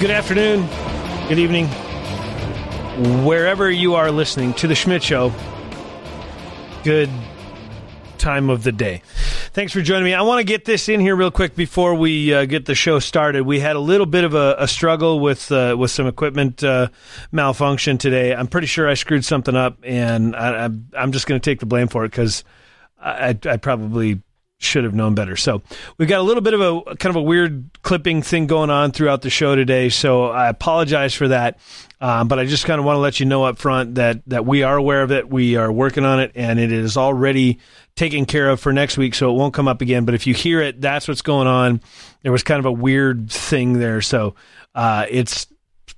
Good afternoon. Good evening. Wherever you are listening to The Schmidt Show, good time of the day. Thanks for joining me. I want to get this in here real quick before we uh, get the show started. We had a little bit of a, a struggle with uh, with some equipment uh, malfunction today. I'm pretty sure I screwed something up, and I, am just going to take the blame for it because I, I probably should have known better. So we've got a little bit of a kind of a weird clipping thing going on throughout the show today. So I apologize for that. Um, but I just kind of want to let you know up front that that we are aware of it. We are working on it, and it is already taken care of for next week, so it won't come up again. But if you hear it, that's what's going on. There was kind of a weird thing there, so uh, it's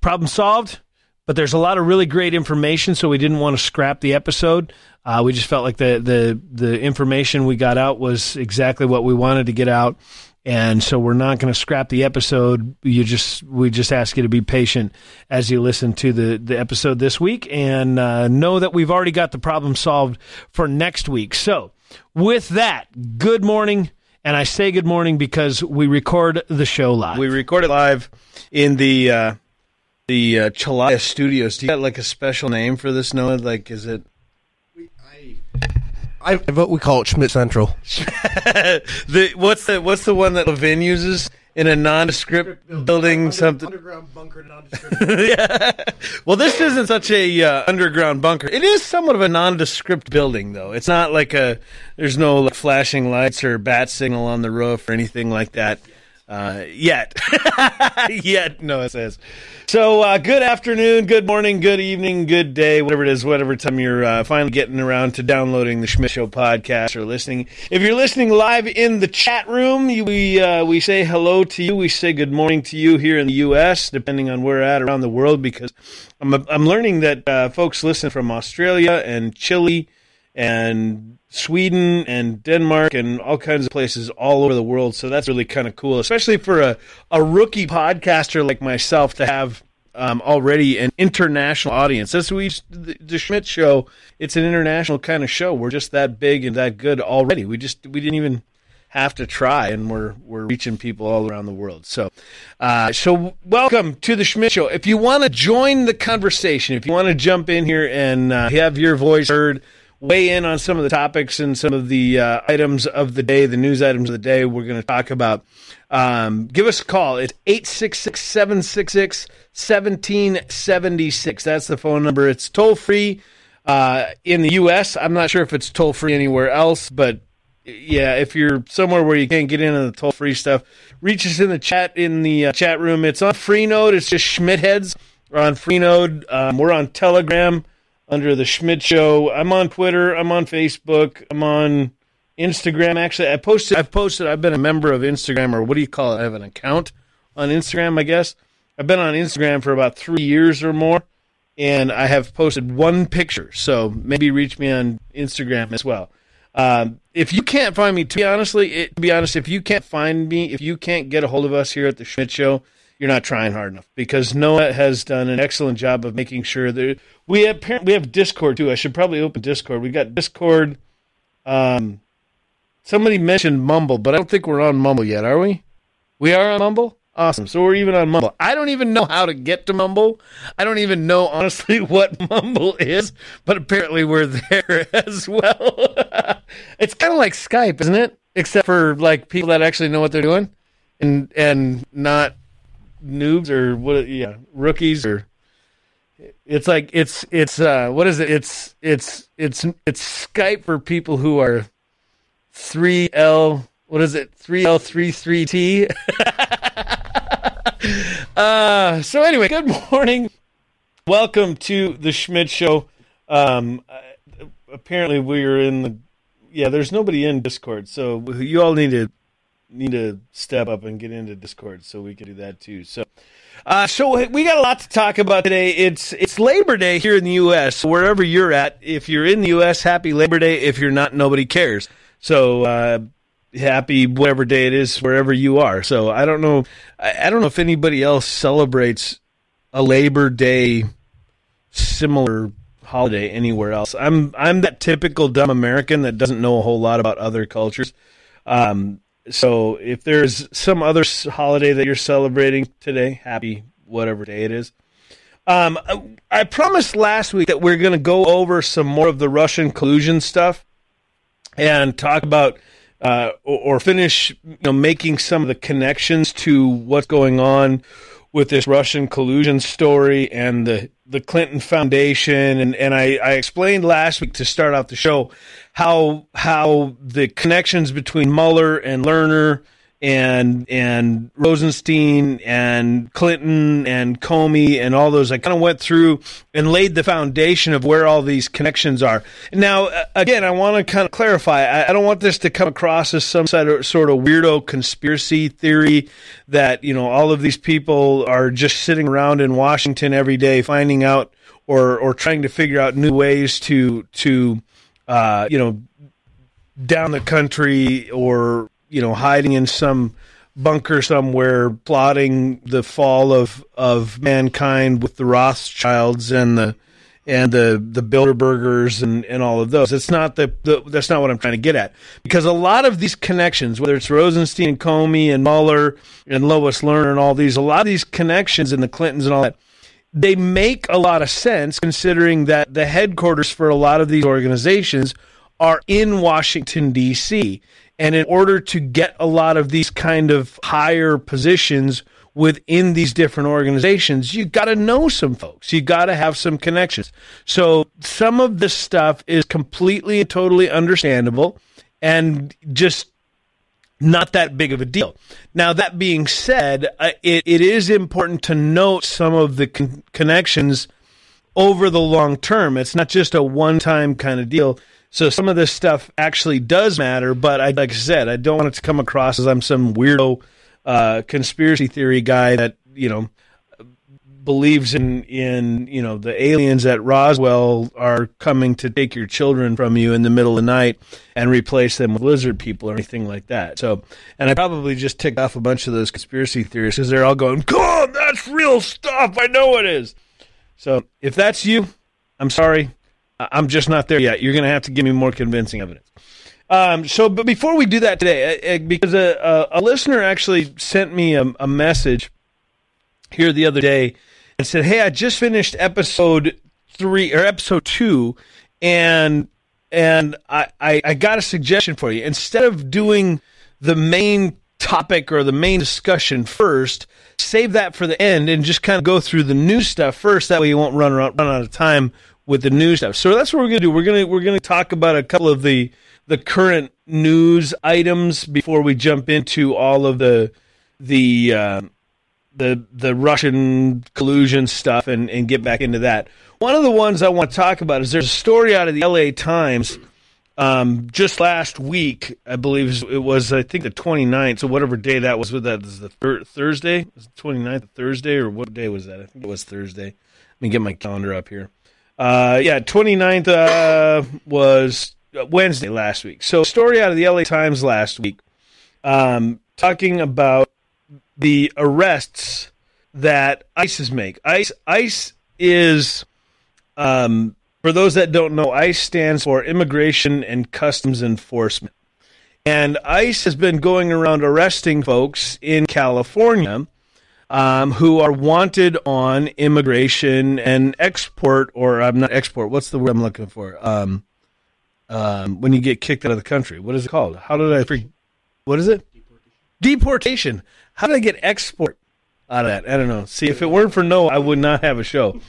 problem solved. But there's a lot of really great information, so we didn't want to scrap the episode. Uh, we just felt like the the the information we got out was exactly what we wanted to get out, and so we're not going to scrap the episode. You just we just ask you to be patient as you listen to the the episode this week, and uh, know that we've already got the problem solved for next week. So with that, good morning. And I say good morning because we record the show live. We record it live in the uh, the uh, Chalaya Studios. Do you got like a special name for this, Noah? Like, is it I vote we call it Schmidt Central. the what's the what's the one that Levin uses in a nondescript building? Under, something underground bunker nondescript. yeah. Well, this isn't such a uh, underground bunker. It is somewhat of a nondescript building, though. It's not like a. There's no like, flashing lights or bat signal on the roof or anything like that. Uh, yet, yet, Noah says. So, uh, good afternoon, good morning, good evening, good day, whatever it is, whatever time you're uh, finally getting around to downloading the Schmidt Show podcast or listening. If you're listening live in the chat room, you, we uh, we say hello to you. We say good morning to you here in the U.S., depending on where at around the world, because I'm I'm learning that uh, folks listen from Australia and Chile and Sweden and Denmark and all kinds of places all over the world. So that's really kind of cool, especially for a, a rookie podcaster like myself to have um, already an international audience. That's we the, Schmidt show. It's an international kind of show. We're just that big and that good already. We just we didn't even have to try, and we're we're reaching people all around the world. So, uh, so welcome to the Schmidt Show. If you want to join the conversation, if you want to jump in here and uh, have your voice heard weigh in on some of the topics and some of the uh, items of the day, the news items of the day we're going to talk about, um, give us a call. It's 866 766 1776. That's the phone number. It's toll free uh, in the U.S. I'm not sure if it's toll free anywhere else, but yeah, if you're somewhere where you can't get into the toll free stuff, reach us in the chat in the uh, chat room. It's on Freenode. It's just Schmidtheads. We're on Freenode. Um, we're on Telegram under the Schmidt Show. I'm on Twitter. I'm on Facebook. I'm on Instagram. Actually, I posted. I've posted. I've been a member of Instagram, or what do you call it? I have an account on Instagram. I guess I've been on Instagram for about three years or more, and I have posted one picture. So maybe reach me on Instagram as well. Um, if you can't find me, to be honestly, it, to be honest, if you can't find me, if you can't get a hold of us here at the Schmidt Show, you're not trying hard enough because Noah has done an excellent job of making sure that we have we have Discord too. I should probably open Discord. We got Discord. Um, somebody mentioned Mumble, but I don't think we're on Mumble yet, are we? We are on Mumble. Awesome. So we're even on Mumble. I don't even know how to get to Mumble. I don't even know honestly what Mumble is, but apparently we're there as well. it's kind of like Skype, isn't it? Except for like people that actually know what they're doing and and not noobs or what yeah, rookies or it's like it's it's uh what is it? It's it's it's it's Skype for people who are three L what is it? Three L three three T. Uh so anyway, good morning. Welcome to the Schmidt show. Um apparently we're in the yeah, there's nobody in Discord, so you all need to need to step up and get into Discord so we can do that too. So, uh, so we got a lot to talk about today. It's it's Labor Day here in the U.S. Wherever you're at, if you're in the U.S., happy Labor Day. If you're not, nobody cares. So. Uh, happy whatever day it is wherever you are. So I don't know. I, I don't know if anybody else celebrates a Labor Day similar holiday anywhere else. I'm I'm that typical dumb American that doesn't know a whole lot about other cultures. Um, so if there's some other holiday that you're celebrating today, happy whatever day it is. Um, I promised last week that we're going to go over some more of the Russian collusion stuff and talk about uh, or, or, finish you know, making some of the connections to what's going on with this Russian collusion story and the the Clinton Foundation and and I, I explained last week to start off the show how how the connections between Mueller and Lerner and and Rosenstein and Clinton and Comey and all those. I kind of went through and laid the foundation of where all these connections are. Now, again, I want to kind of clarify. I, I don't want this to come across as some sort of, sort of weirdo conspiracy theory that you know all of these people are just sitting around in Washington every day finding out or or trying to figure out new ways to to uh, you know down the country or you know, hiding in some bunker somewhere, plotting the fall of of mankind with the Rothschilds and the and the the Bilderbergers and and all of those. It's not the, the that's not what I'm trying to get at because a lot of these connections, whether it's Rosenstein and Comey and Mueller and Lois Lerner and all these, a lot of these connections and the Clintons and all that. They make a lot of sense considering that the headquarters for a lot of these organizations are in Washington, D.C. And in order to get a lot of these kind of higher positions within these different organizations, you got to know some folks. You got to have some connections. So some of this stuff is completely and totally understandable and just not that big of a deal. Now, that being said, uh, it, it is important to note some of the con- connections over the long term. It's not just a one time kind of deal. So some of this stuff actually does matter, but I, like I said, I don't want it to come across as I'm some weirdo uh, conspiracy theory guy that you know believes in in you know the aliens at Roswell are coming to take your children from you in the middle of the night and replace them with lizard people or anything like that. So, and I probably just ticked off a bunch of those conspiracy theorists because they're all going, "Come that's real stuff. I know it is." So, if that's you, I'm sorry. I'm just not there yet. You're going to have to give me more convincing evidence. Um, so, but before we do that today, uh, uh, because a, a, a, listener actually sent me a, a, message here the other day and said, "Hey, I just finished episode three or episode two, and and I, I, I got a suggestion for you. Instead of doing the main topic or the main discussion first, save that for the end and just kind of go through the new stuff first. That way, you won't run run, run out of time." with the news stuff. So that's what we're to do. We're to we're to talk about a couple of the the current news items before we jump into all of the the uh, the the Russian collusion stuff and and get back into that. One of the ones I want to talk about is there's a story out of the L.A. Times um, just last week. I believe it was I think the 29th, so whatever day that was. With that is the thir- Thursday, was it 29th, Thursday, or what day was that? I think it was Thursday. Let me get my calendar up here. Uh, yeah, 29th uh, was Wednesday last week. So, story out of the LA Times last week um, talking about the arrests that ICE make. ICE, ICE is, um, for those that don't know, ICE stands for Immigration and Customs Enforcement. And ICE has been going around arresting folks in California um, who are wanted on immigration and export, or I'm not export. What's the word I'm looking for? Um, um, when you get kicked out of the country, what is it called? How did I? What is it? Deportation. Deportation. How did I get export out of that? I don't know. See, if it weren't for Noah, I would not have a show.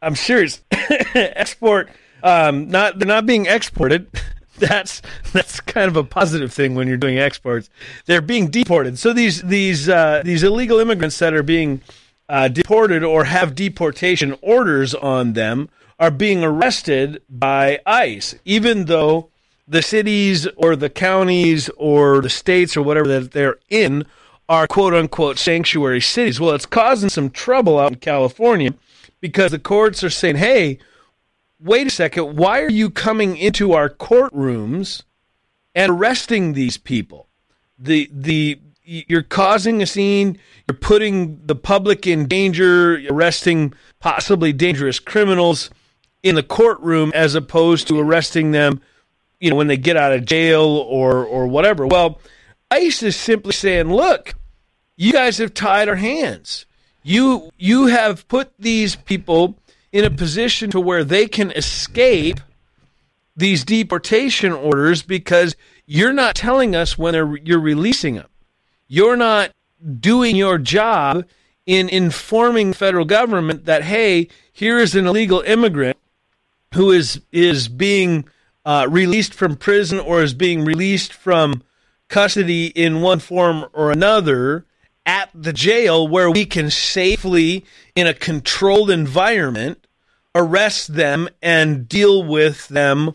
I'm serious. export. Um, not they're not being exported. that's that's kind of a positive thing when you're doing exports. They're being deported. So these these uh, these illegal immigrants that are being uh, deported or have deportation orders on them are being arrested by ICE, even though the cities or the counties or the states or whatever that they're in are quote unquote sanctuary cities. Well, it's causing some trouble out in California because the courts are saying, hey, wait a second, why are you coming into our courtrooms and arresting these people? The the you're causing a scene, you're putting the public in danger, arresting possibly dangerous criminals in the courtroom as opposed to arresting them, you know, when they get out of jail or or whatever. Well, ICE is simply saying, look, you guys have tied our hands. You you have put these people in a position to where they can escape these deportation orders because you're not telling us when you're releasing them. You're not doing your job in informing the federal government that hey, here is an illegal immigrant who is is being uh, released from prison or is being released from custody in one form or another at the jail where we can safely, in a controlled environment, arrest them and deal with them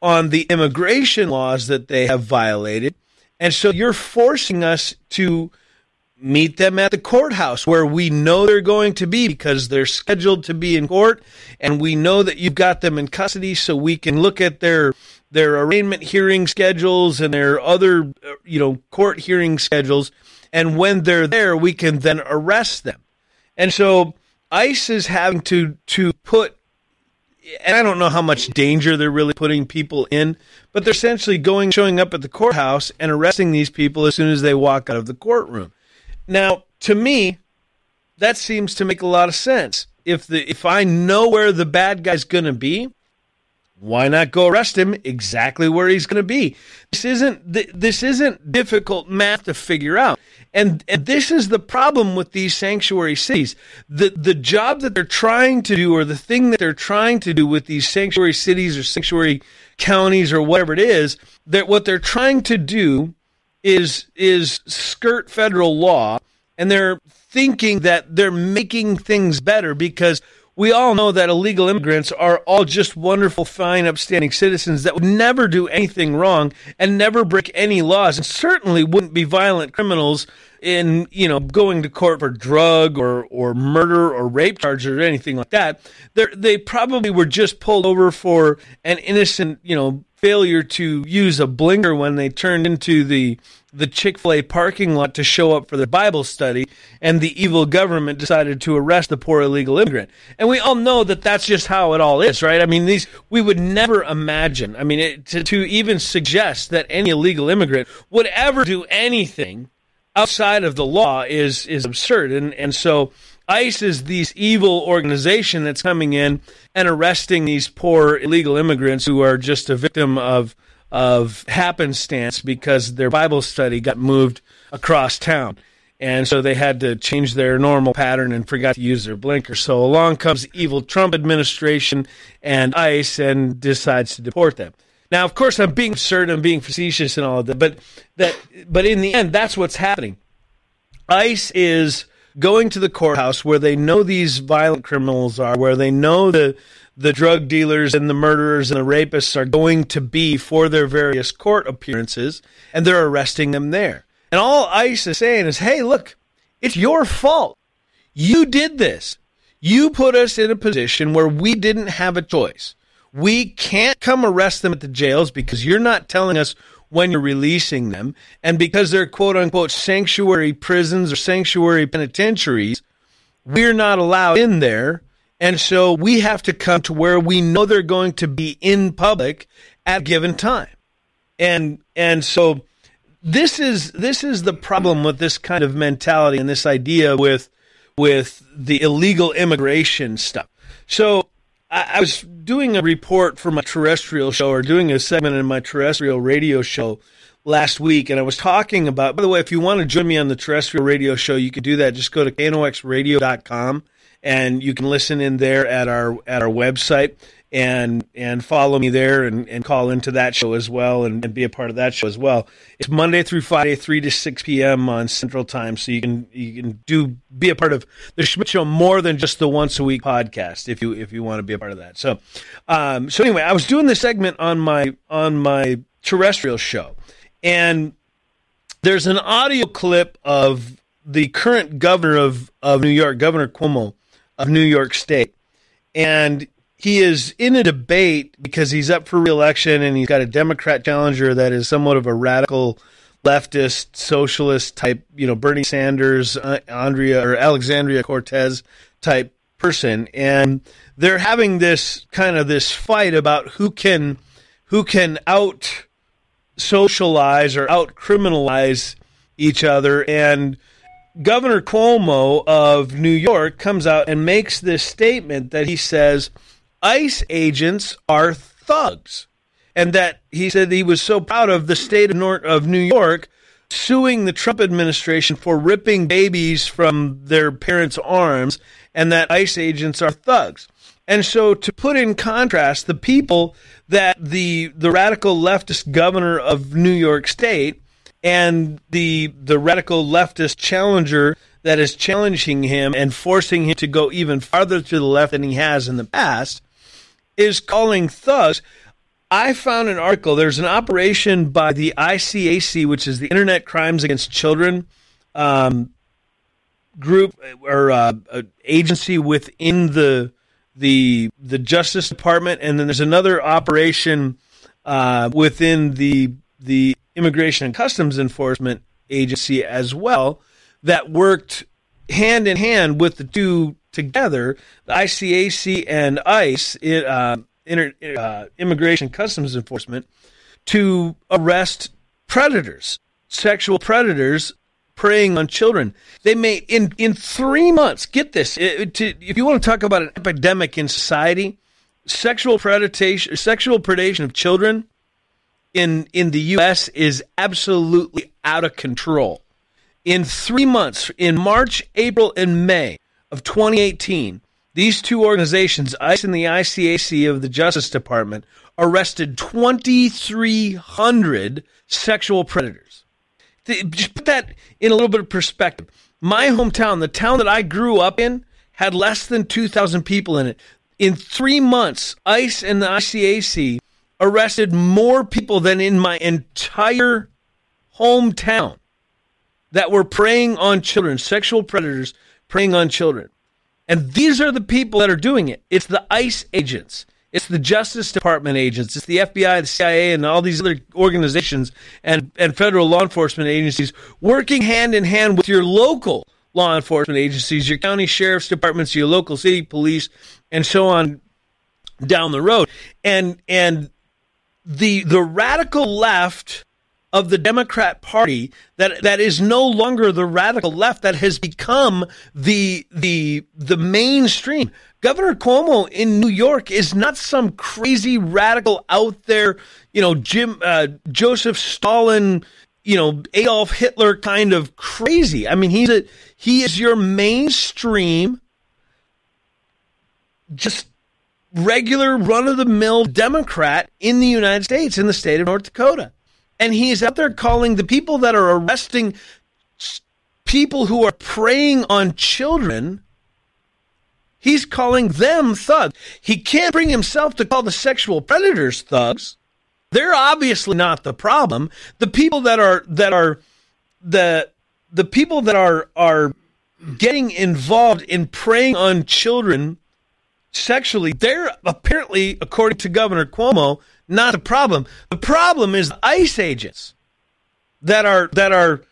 on the immigration laws that they have violated. And so you're forcing us to meet them at the courthouse where we know they're going to be because they're scheduled to be in court and we know that you've got them in custody so we can look at their their arraignment hearing schedules and their other uh, you know court hearing schedules and when they're there, we can then arrest them. And so ICE is having to to put and I don't know how much danger they're really putting people in, but they're essentially going showing up at the courthouse and arresting these people as soon as they walk out of the courtroom. Now, to me, that seems to make a lot of sense. If the if I know where the bad guy's going to be, why not go arrest him exactly where he's going to be? This isn't this isn't difficult math to figure out. And, and this is the problem with these sanctuary cities. The the job that they're trying to do or the thing that they're trying to do with these sanctuary cities or sanctuary counties or whatever it is, that what they're trying to do is is skirt federal law and they're thinking that they're making things better because we all know that illegal immigrants are all just wonderful, fine, upstanding citizens that would never do anything wrong and never break any laws, and certainly wouldn't be violent criminals in you know going to court for drug or or murder or rape charges or anything like that. They're, they probably were just pulled over for an innocent you know failure to use a blinker when they turned into the the Chick-fil-A parking lot to show up for the Bible study and the evil government decided to arrest the poor illegal immigrant. And we all know that that's just how it all is, right? I mean, these we would never imagine. I mean, it, to, to even suggest that any illegal immigrant would ever do anything outside of the law is is absurd. And and so ICE is this evil organization that's coming in and arresting these poor illegal immigrants who are just a victim of of happenstance because their Bible study got moved across town. And so they had to change their normal pattern and forgot to use their blinker. So along comes evil Trump administration and ICE and decides to deport them. Now, of course, I'm being absurd, I'm being facetious and all of that, but that, but in the end, that's what's happening. ICE is going to the courthouse where they know these violent criminals are, where they know the the drug dealers and the murderers and the rapists are going to be for their various court appearances, and they're arresting them there. And all ICE is saying is, hey, look, it's your fault. You did this. You put us in a position where we didn't have a choice. We can't come arrest them at the jails because you're not telling us when you're releasing them. And because they're quote unquote sanctuary prisons or sanctuary penitentiaries, we're not allowed in there. And so we have to come to where we know they're going to be in public at a given time. And and so this is this is the problem with this kind of mentality and this idea with with the illegal immigration stuff. So I, I was doing a report for my terrestrial show or doing a segment in my terrestrial radio show last week, and I was talking about. By the way, if you want to join me on the terrestrial radio show, you can do that. Just go to knoxradio.com and you can listen in there at our at our website. And and follow me there and, and call into that show as well and, and be a part of that show as well. It's Monday through Friday, three to six p.m. on Central Time, so you can you can do be a part of the Schmidt Show more than just the once a week podcast if you if you want to be a part of that. So, um, so anyway, I was doing this segment on my on my terrestrial show, and there's an audio clip of the current governor of of New York, Governor Cuomo of New York State, and he is in a debate because he's up for reelection and he's got a Democrat challenger that is somewhat of a radical leftist socialist type, you know, Bernie Sanders, uh, Andrea or Alexandria Cortez type person. And they're having this kind of this fight about who can who can out socialize or out criminalize each other. And Governor Cuomo of New York comes out and makes this statement that he says ICE agents are thugs. And that he said he was so proud of the state of, New York suing the Trump administration for ripping babies from their parents' arms, and that ICE agents are thugs. And so, to put in contrast, the people that the the radical leftist governor of New York State and the the radical leftist challenger that is challenging him and forcing him to go even farther to the left than he has in the past is calling thugs. I found an article. There's an operation by the ICAC, which is the Internet Crimes Against Children um, group or uh, agency within the the the Justice Department, and then there's another operation uh, within the the Immigration and Customs Enforcement Agency as well that worked hand in hand with the two together, the ICAC and ICE, uh, Inter, uh, Immigration Customs Enforcement, to arrest predators, sexual predators preying on children. They may in in three months. Get this: it, to, if you want to talk about an epidemic in society, sexual predation, sexual predation of children in in the U.S. is absolutely out of control. In three months, in March, April, and May, of 2018, these two organizations, ICE and the ICAC of the Justice Department, arrested 2,300 sexual predators. Just put that in a little bit of perspective. My hometown, the town that I grew up in, had less than 2,000 people in it. In three months, ICE and the ICAC arrested more people than in my entire hometown that were preying on children, sexual predators preying on children. And these are the people that are doing it. It's the ICE agents. It's the Justice Department agents. It's the FBI, the CIA, and all these other organizations and, and federal law enforcement agencies working hand in hand with your local law enforcement agencies, your county sheriff's departments, your local city police, and so on down the road. And and the the radical left of the Democrat Party that that is no longer the radical left that has become the the the mainstream. Governor Cuomo in New York is not some crazy radical out there, you know, Jim uh, Joseph Stalin, you know, Adolf Hitler kind of crazy. I mean, he's a he is your mainstream just regular run of the mill Democrat in the United States in the state of North Dakota and he's out there calling the people that are arresting people who are preying on children he's calling them thugs. He can't bring himself to call the sexual predators thugs. They're obviously not the problem. The people that are that are the the people that are are getting involved in preying on children sexually they're apparently according to governor cuomo not the problem. The problem is the ICE agents that are that are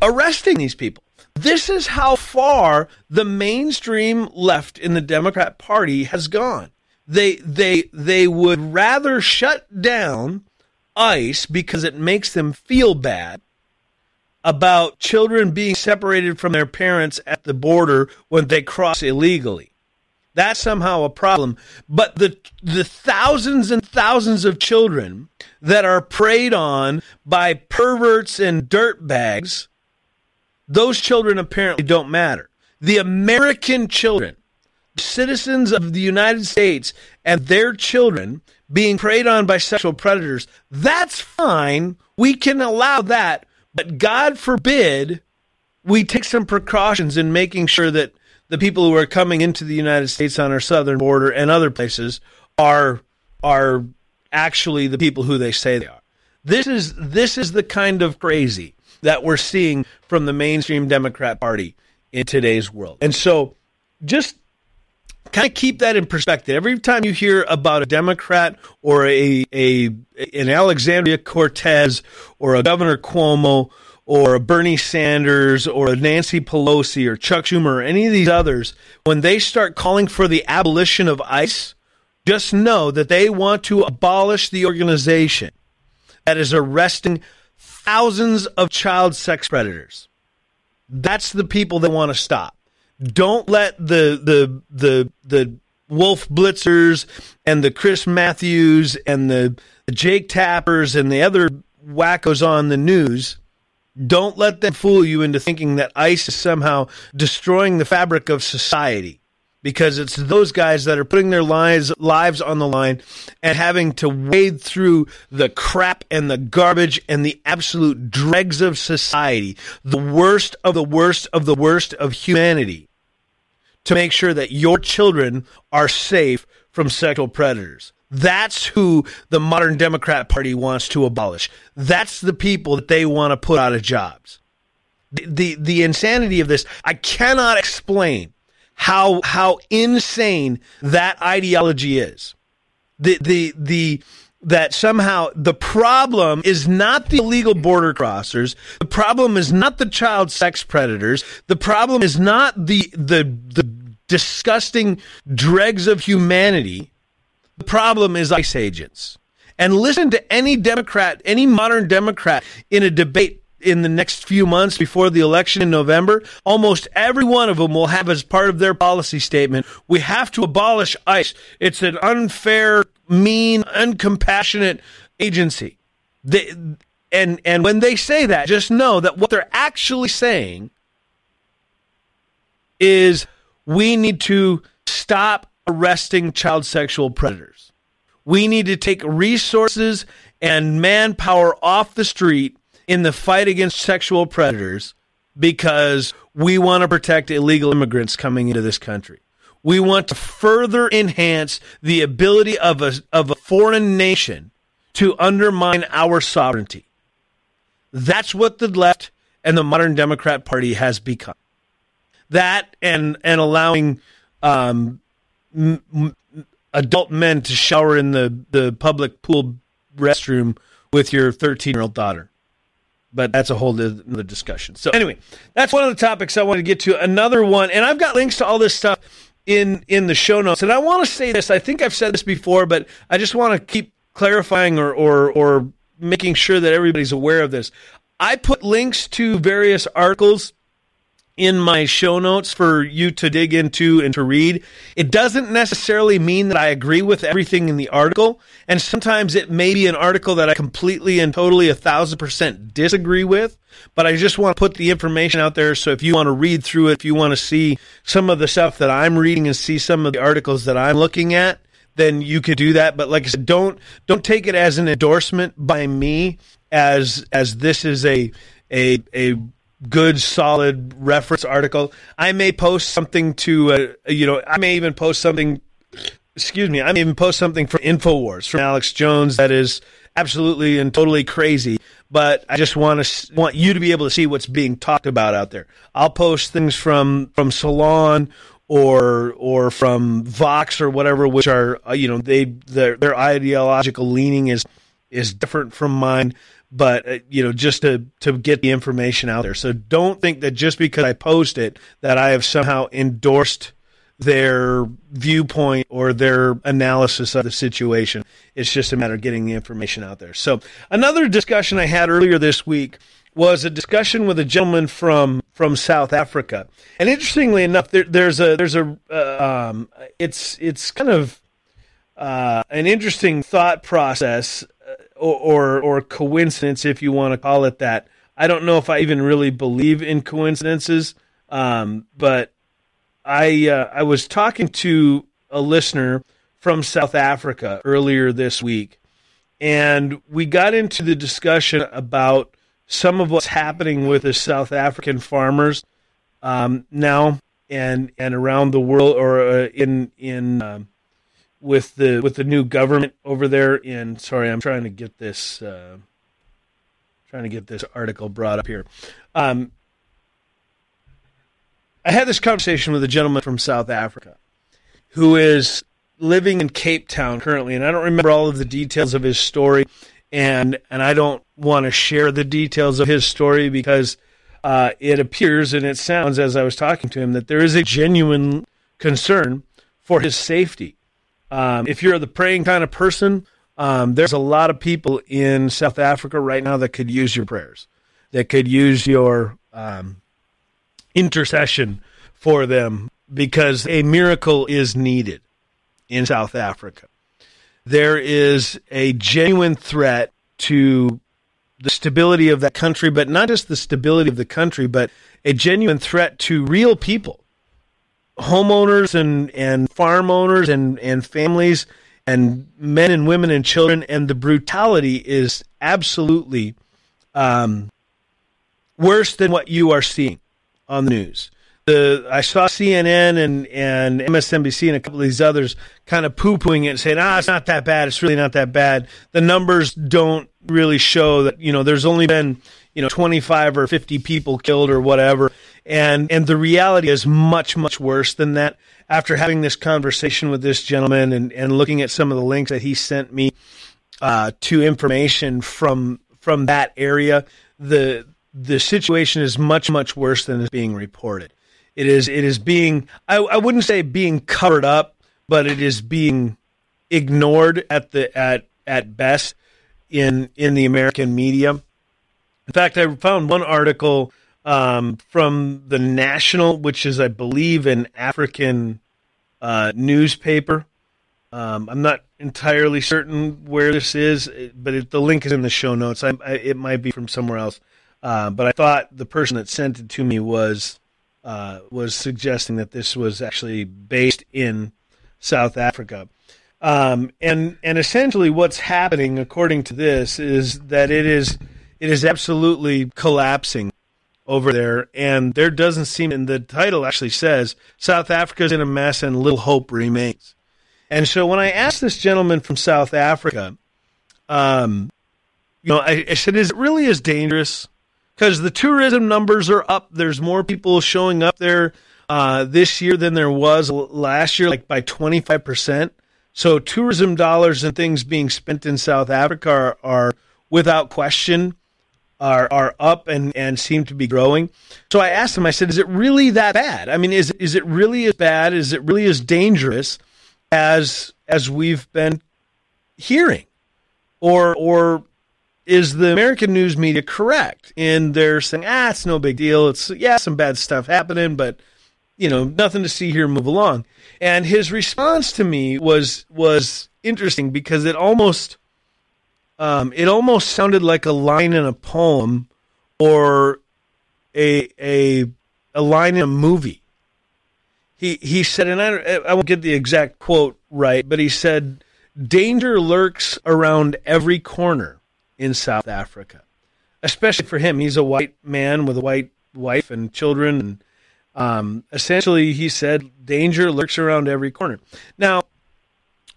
arresting these people. This is how far the mainstream left in the Democrat Party has gone. They they they would rather shut down ICE because it makes them feel bad about children being separated from their parents at the border when they cross illegally. That's somehow a problem. But the the thousands and thousands of children that are preyed on by perverts and dirtbags, those children apparently don't matter. The American children citizens of the United States and their children being preyed on by sexual predators, that's fine. We can allow that. But God forbid we take some precautions in making sure that the people who are coming into the United States on our southern border and other places are are actually the people who they say they are. This is this is the kind of crazy that we're seeing from the mainstream Democrat Party in today's world. And so just kind of keep that in perspective. Every time you hear about a Democrat or a, a an Alexandria Cortez or a Governor Cuomo or Bernie Sanders or Nancy Pelosi or Chuck Schumer or any of these others, when they start calling for the abolition of ICE, just know that they want to abolish the organization that is arresting thousands of child sex predators. That's the people they want to stop. Don't let the the the the Wolf Blitzers and the Chris Matthews and the Jake Tappers and the other wackos on the news. Don't let them fool you into thinking that ICE is somehow destroying the fabric of society because it's those guys that are putting their lives lives on the line and having to wade through the crap and the garbage and the absolute dregs of society, the worst of the worst of the worst of humanity to make sure that your children are safe from sexual predators. That's who the modern Democrat Party wants to abolish. That's the people that they want to put out of jobs. The, the, the insanity of this, I cannot explain how how insane that ideology is. The the the that somehow the problem is not the illegal border crossers. The problem is not the child sex predators. The problem is not the the the disgusting dregs of humanity. The problem is ICE agents. And listen to any Democrat, any modern Democrat in a debate in the next few months before the election in November, almost every one of them will have as part of their policy statement, we have to abolish ICE. It's an unfair, mean, uncompassionate agency. They, and and when they say that, just know that what they're actually saying is we need to stop arresting child sexual predators. We need to take resources and manpower off the street in the fight against sexual predators because we want to protect illegal immigrants coming into this country. We want to further enhance the ability of a, of a foreign nation to undermine our sovereignty. That's what the left and the modern Democrat Party has become. That and and allowing um, m- adult men to shower in the, the public pool restroom with your 13 year old daughter but that's a whole other discussion. So anyway, that's one of the topics I want to get to. Another one, and I've got links to all this stuff in in the show notes. And I want to say this. I think I've said this before, but I just want to keep clarifying or or or making sure that everybody's aware of this. I put links to various articles in my show notes for you to dig into and to read. It doesn't necessarily mean that I agree with everything in the article. And sometimes it may be an article that I completely and totally a thousand percent disagree with. But I just want to put the information out there. So if you want to read through it, if you want to see some of the stuff that I'm reading and see some of the articles that I'm looking at, then you could do that. But like I said, don't don't take it as an endorsement by me as as this is a a a good solid reference article. I may post something to uh, you know I may even post something excuse me, I may even post something from InfoWars from Alex Jones that is absolutely and totally crazy. But I just want to want you to be able to see what's being talked about out there. I'll post things from from Salon or or from Vox or whatever, which are uh, you know they their their ideological leaning is is different from mine but uh, you know just to to get the information out there. So don't think that just because i post it that i have somehow endorsed their viewpoint or their analysis of the situation. It's just a matter of getting the information out there. So another discussion i had earlier this week was a discussion with a gentleman from from South Africa, and interestingly enough, there, there's a there's a uh, um, it's it's kind of uh, an interesting thought process or, or, or coincidence, if you want to call it that. I don't know if I even really believe in coincidences, um, but I uh, I was talking to a listener from South Africa earlier this week, and we got into the discussion about some of what's happening with the South African farmers um, now and and around the world, or uh, in in um, with the with the new government over there. In sorry, I'm trying to get this uh, trying to get this article brought up here. Um, I had this conversation with a gentleman from South Africa who is living in Cape Town currently, and I don't remember all of the details of his story, and and I don't want to share the details of his story because uh, it appears and it sounds as I was talking to him that there is a genuine concern for his safety. Um, if you're the praying kind of person, um, there's a lot of people in South Africa right now that could use your prayers, that could use your um, intercession for them because a miracle is needed in South Africa. There is a genuine threat to the stability of that country, but not just the stability of the country, but a genuine threat to real people, homeowners and, and farm owners and, and families and men and women and children. And the brutality is absolutely um, worse than what you are seeing on the news. The I saw CNN and and MSNBC and a couple of these others kind of poo pooing it and saying, ah, it's not that bad. It's really not that bad. The numbers don't really show that you know there's only been you know 25 or 50 people killed or whatever, and and the reality is much much worse than that. After having this conversation with this gentleman and and looking at some of the links that he sent me uh, to information from from that area, the the situation is much much worse than is being reported. It is it is being I, I wouldn't say being covered up, but it is being ignored at the at at best in in the American media. In fact, I found one article um, from the National, which is I believe an African uh, newspaper. Um, I'm not entirely certain where this is, but it, the link is in the show notes. I, I, it might be from somewhere else. Uh, but I thought the person that sent it to me was uh, was suggesting that this was actually based in South Africa. Um, and and essentially, what's happening, according to this, is that it is it is absolutely collapsing over there, and there doesn't seem. And the title actually says South Africa's in a mess, and little hope remains. And so, when I asked this gentleman from South Africa, um, you know, I, I said, "Is it really as dangerous?" because the tourism numbers are up. There's more people showing up there uh, this year than there was last year, like by 25%. So tourism dollars and things being spent in South Africa are, are without question are are up and, and seem to be growing. So I asked him, I said, is it really that bad? I mean, is is it really as bad? Is it really as dangerous as as we've been hearing? Or or is the American news media correct in their saying, ah, it's no big deal. It's, yeah, some bad stuff happening, but, you know, nothing to see here, move along. And his response to me was, was interesting because it almost, um, it almost sounded like a line in a poem or a, a, a line in a movie. He, he said, and I, I won't get the exact quote right, but he said, danger lurks around every corner in South Africa, especially for him. He's a white man with a white wife and children, and um, essentially, he said danger lurks around every corner. Now,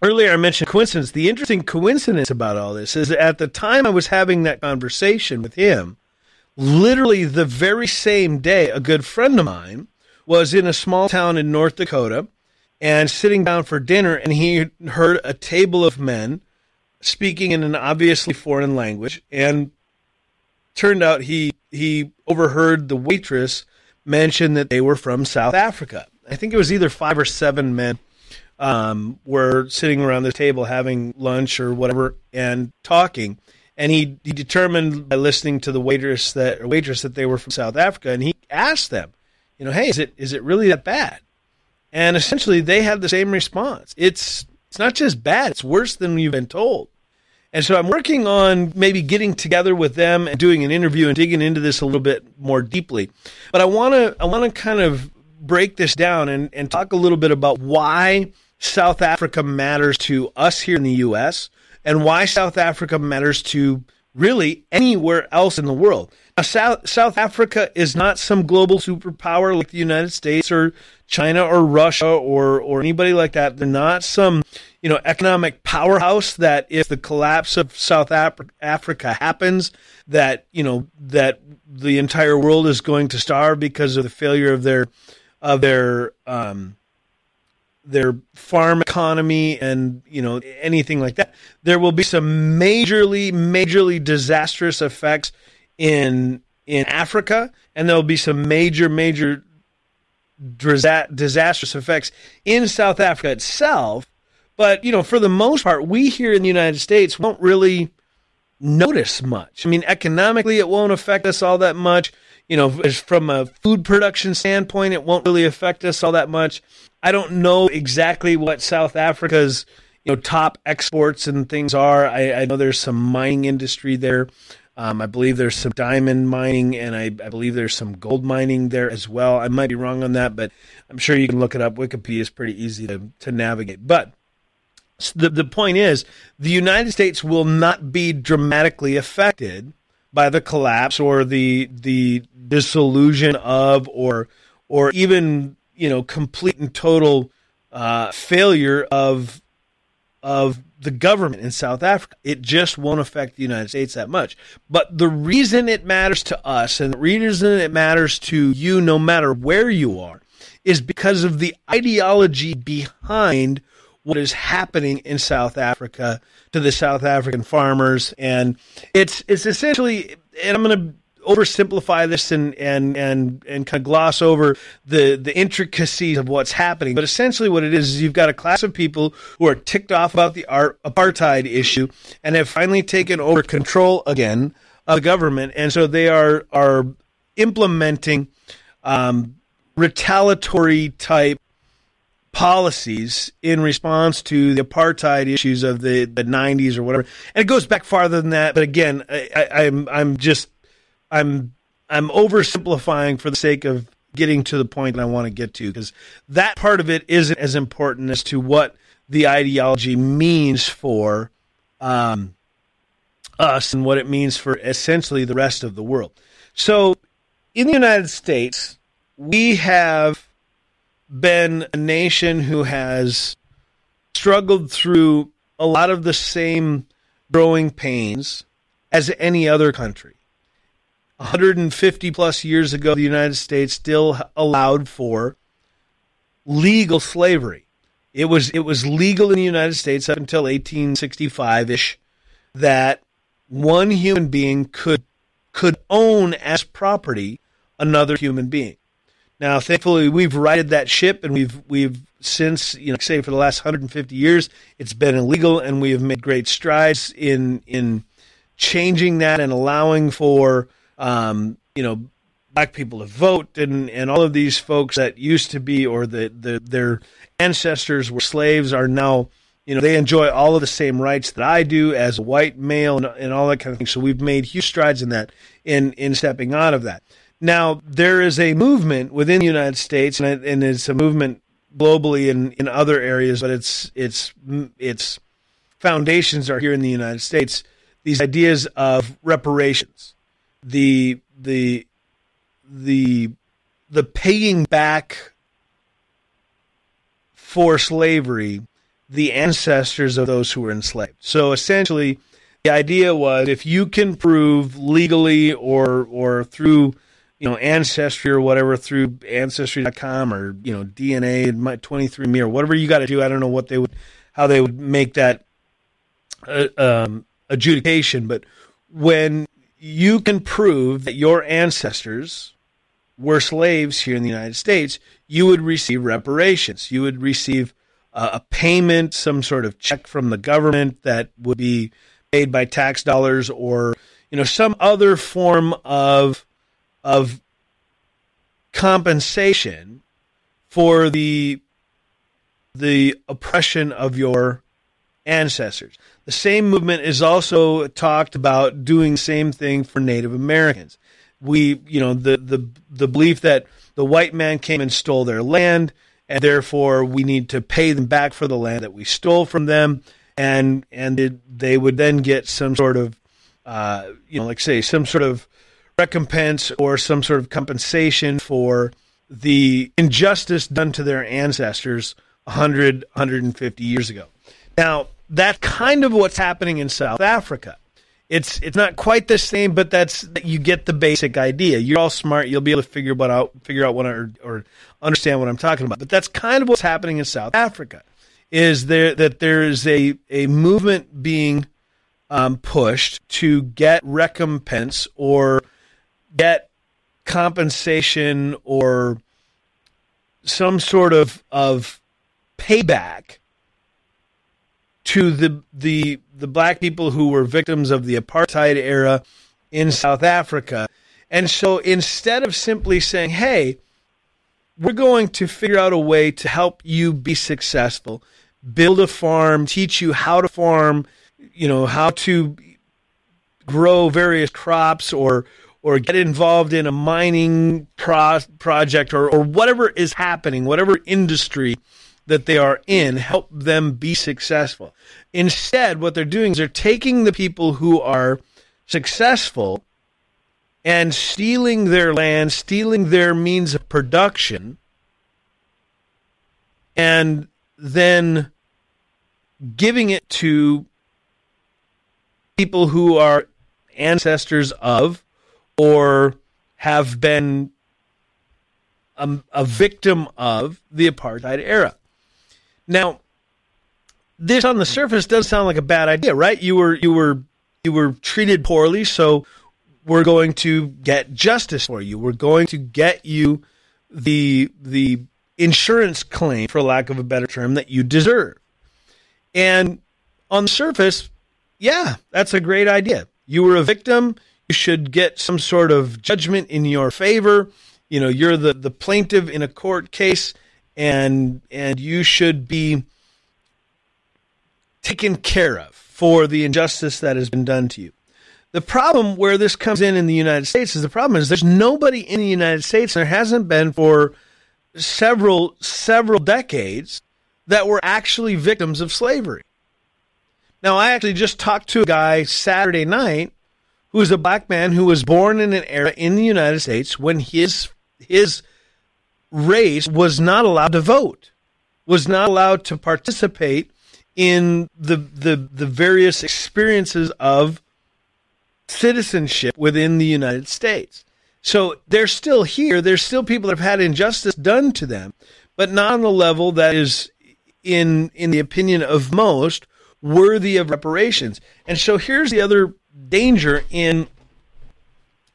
earlier I mentioned coincidence. The interesting coincidence about all this is at the time I was having that conversation with him, literally the very same day, a good friend of mine was in a small town in North Dakota and sitting down for dinner, and he heard a table of men speaking in an obviously foreign language, and turned out he he overheard the waitress mention that they were from South Africa. I think it was either five or seven men um, were sitting around the table having lunch or whatever and talking. And he, he determined by listening to the waitress that waitress that they were from South Africa, and he asked them, you know, hey, is it is it really that bad? And essentially, they had the same response. It's it's not just bad; it's worse than you've been told. And so I'm working on maybe getting together with them and doing an interview and digging into this a little bit more deeply. But I want to I want to kind of break this down and, and talk a little bit about why South Africa matters to us here in the U.S. and why South Africa matters to really anywhere else in the world. Now, South, South Africa is not some global superpower like the United States or China or Russia or, or anybody like that. They're not some, you know, economic powerhouse that if the collapse of South Af- Africa happens, that, you know, that the entire world is going to starve because of the failure of their, of their, um, their farm economy and you know anything like that there will be some majorly majorly disastrous effects in in Africa and there will be some major major disastrous effects in South Africa itself. But you know for the most part we here in the United States won't really notice much. I mean economically it won't affect us all that much. You know from a food production standpoint it won't really affect us all that much I don't know exactly what South Africa's you know top exports and things are. I, I know there's some mining industry there. Um, I believe there's some diamond mining, and I, I, believe there's some gold mining there as well. I might be wrong on that, but I'm sure you can look it up. Wikipedia is pretty easy to, to navigate. But the, the point is, the United States will not be dramatically affected by the collapse or the the dissolution of or or even you know complete and total uh, failure of of the government in South Africa. It just won't affect the United States that much. But the reason it matters to us and the reason it matters to you, no matter where you are, is because of the ideology behind what is happening in South Africa to the South African farmers. And it's it's essentially, and I'm going to oversimplify this and and and and kind of gloss over the the intricacies of what's happening. But essentially, what it is is you've got a class of people who are ticked off about the art, apartheid issue and have finally taken over control again of the government, and so they are are implementing um, retaliatory type policies in response to the apartheid issues of the, the 90s or whatever. And it goes back farther than that. But again, I, I'm I'm just I'm I'm oversimplifying for the sake of getting to the point that I want to get to because that part of it isn't as important as to what the ideology means for um, us and what it means for essentially the rest of the world. So, in the United States, we have been a nation who has struggled through a lot of the same growing pains as any other country. 150 plus years ago, the United States still allowed for legal slavery. It was it was legal in the United States up until 1865 ish that one human being could could own as property another human being. Now, thankfully, we've righted that ship, and we've we've since you know, say for the last 150 years, it's been illegal, and we have made great strides in in changing that and allowing for um, you know, black people to vote and, and all of these folks that used to be or the, the their ancestors were slaves are now you know they enjoy all of the same rights that I do as a white male and, and all that kind of thing. So we've made huge strides in that in in stepping out of that. Now there is a movement within the United States and, and it's a movement globally in, in other areas, but it's it's its foundations are here in the United States. These ideas of reparations the the the the paying back for slavery the ancestors of those who were enslaved. So essentially, the idea was if you can prove legally or or through you know ancestry or whatever through ancestry.com or you know DNA and my 23andme or whatever you got to do. I don't know what they would how they would make that uh, um, adjudication, but when you can prove that your ancestors were slaves here in the United States, you would receive reparations. You would receive uh, a payment, some sort of check from the government that would be paid by tax dollars, or you know some other form of of compensation for the the oppression of your ancestors. The same movement is also talked about doing the same thing for Native Americans. we, you know, the the the belief that the white man came and stole their land, and therefore we need to pay them back for the land that we stole from them, and and it, they would then get some sort of, uh, you know, like say some sort of recompense or some sort of compensation for the injustice done to their ancestors 100 150 years ago. Now, that's kind of what's happening in South Africa. It's it's not quite the same, but that's you get the basic idea. You're all smart. You'll be able to figure what out, figure out what or, or understand what I'm talking about. But that's kind of what's happening in South Africa. Is there that there is a a movement being um, pushed to get recompense or get compensation or some sort of of payback to the the the black people who were victims of the apartheid era in South Africa. And so instead of simply saying, "Hey, we're going to figure out a way to help you be successful, build a farm, teach you how to farm, you know, how to grow various crops or or get involved in a mining pro- project or, or whatever is happening, whatever industry that they are in, help them be successful. Instead, what they're doing is they're taking the people who are successful and stealing their land, stealing their means of production, and then giving it to people who are ancestors of or have been a, a victim of the apartheid era. Now, this on the surface does sound like a bad idea, right? You were you were you were treated poorly, so we're going to get justice for you. We're going to get you the the insurance claim, for lack of a better term, that you deserve. And on the surface, yeah, that's a great idea. You were a victim. You should get some sort of judgment in your favor. You know, you're the, the plaintiff in a court case and and you should be taken care of for the injustice that has been done to you. The problem where this comes in in the United States is the problem is there's nobody in the United States, and there hasn't been for several several decades, that were actually victims of slavery. Now, I actually just talked to a guy Saturday night who is a black man who was born in an era in the United States when his his race was not allowed to vote, was not allowed to participate in the the the various experiences of citizenship within the United States. So they're still here. There's still people that have had injustice done to them, but not on the level that is in in the opinion of most worthy of reparations. And so here's the other danger in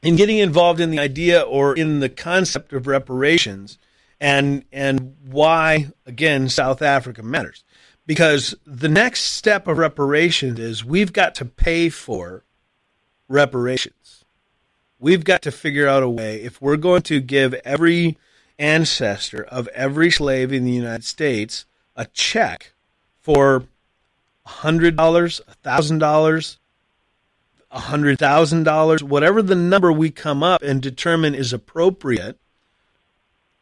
in getting involved in the idea or in the concept of reparations and and why again South Africa matters because the next step of reparations is we've got to pay for reparations. We've got to figure out a way if we're going to give every ancestor of every slave in the United States a check for $100, $1,000, $100,000, whatever the number we come up and determine is appropriate,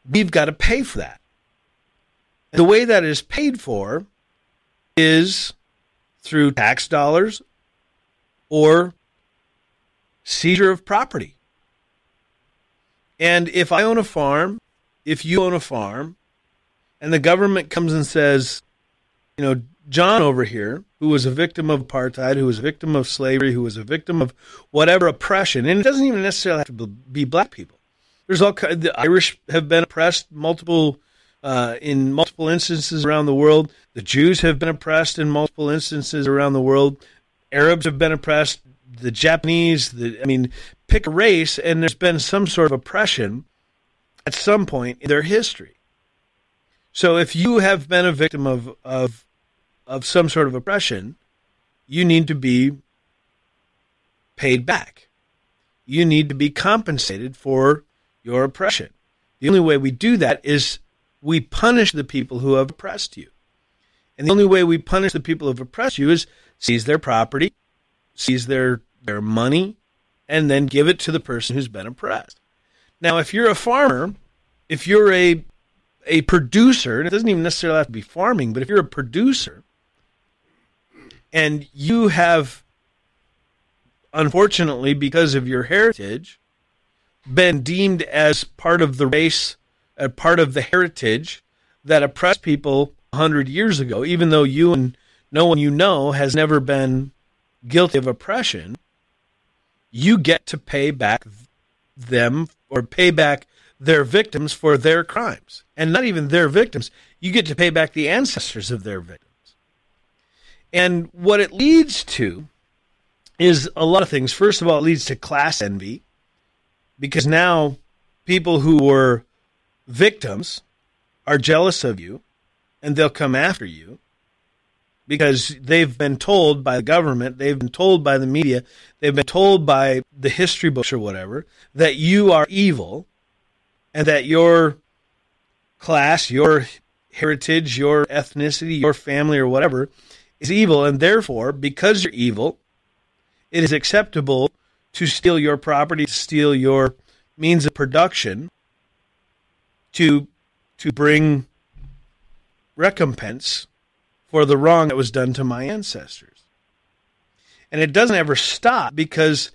we've got to pay for that. The way that is paid for is through tax dollars or seizure of property. And if I own a farm, if you own a farm, and the government comes and says, you know, John over here, who was a victim of apartheid, who was a victim of slavery, who was a victim of whatever oppression, and it doesn't even necessarily have to be black people. There's all the Irish have been oppressed multiple uh, in multiple instances around the world. The Jews have been oppressed in multiple instances around the world. Arabs have been oppressed. The Japanese, the I mean, pick a race, and there's been some sort of oppression at some point in their history. So if you have been a victim of of of some sort of oppression, you need to be paid back. You need to be compensated for your oppression. The only way we do that is we punish the people who have oppressed you. And the only way we punish the people who have oppressed you is seize their property, seize their, their money, and then give it to the person who's been oppressed. Now, if you're a farmer, if you're a a producer, and it doesn't even necessarily have to be farming, but if you're a producer and you have unfortunately because of your heritage been deemed as part of the race, a part of the heritage that oppressed people 100 years ago, even though you and no one you know has never been guilty of oppression, you get to pay back them or pay back their victims for their crimes. And not even their victims, you get to pay back the ancestors of their victims. And what it leads to is a lot of things. First of all, it leads to class envy because now people who were victims are jealous of you and they'll come after you because they've been told by the government, they've been told by the media, they've been told by the history books or whatever that you are evil and that your class, your heritage, your ethnicity, your family, or whatever is evil. And therefore, because you're evil, it is acceptable to steal your property, to steal your means of production, to to bring recompense for the wrong that was done to my ancestors. And it doesn't ever stop because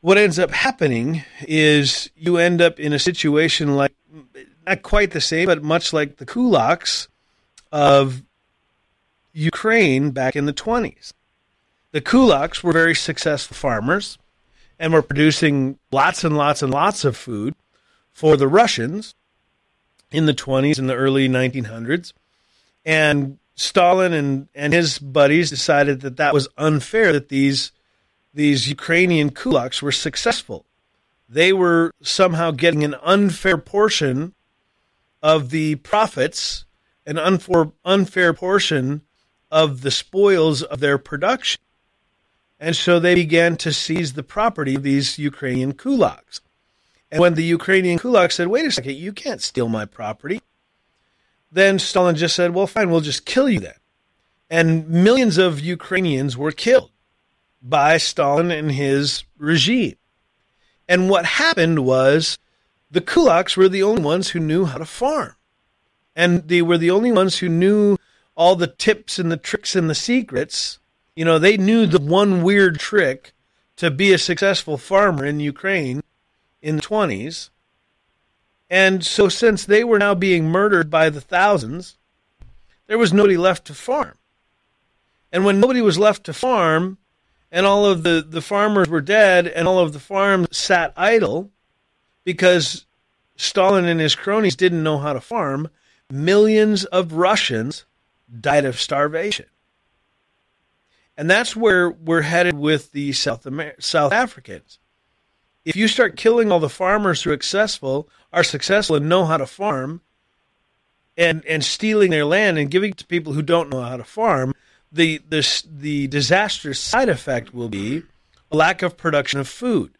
what ends up happening is you end up in a situation like not quite the same, but much like the kulaks of Ukraine back in the 20s. The kulaks were very successful farmers and were producing lots and lots and lots of food for the Russians in the 20s and the early 1900s. And Stalin and, and his buddies decided that that was unfair that these these Ukrainian kulaks were successful. They were somehow getting an unfair portion of the profits, an unfair, unfair portion of the spoils of their production. And so they began to seize the property of these Ukrainian kulaks. And when the Ukrainian kulaks said, wait a second, you can't steal my property, then Stalin just said, well, fine, we'll just kill you then. And millions of Ukrainians were killed by Stalin and his regime. And what happened was the kulaks were the only ones who knew how to farm. And they were the only ones who knew all the tips and the tricks and the secrets. You know, they knew the one weird trick to be a successful farmer in Ukraine in the 20s. And so, since they were now being murdered by the thousands, there was nobody left to farm. And when nobody was left to farm, and all of the, the farmers were dead, and all of the farms sat idle because Stalin and his cronies didn't know how to farm, millions of Russians died of starvation. And that's where we're headed with the South Amer- South Africans. If you start killing all the farmers who are successful, are successful and know how to farm, and and stealing their land and giving it to people who don't know how to farm, the the the disastrous side effect will be a lack of production of food.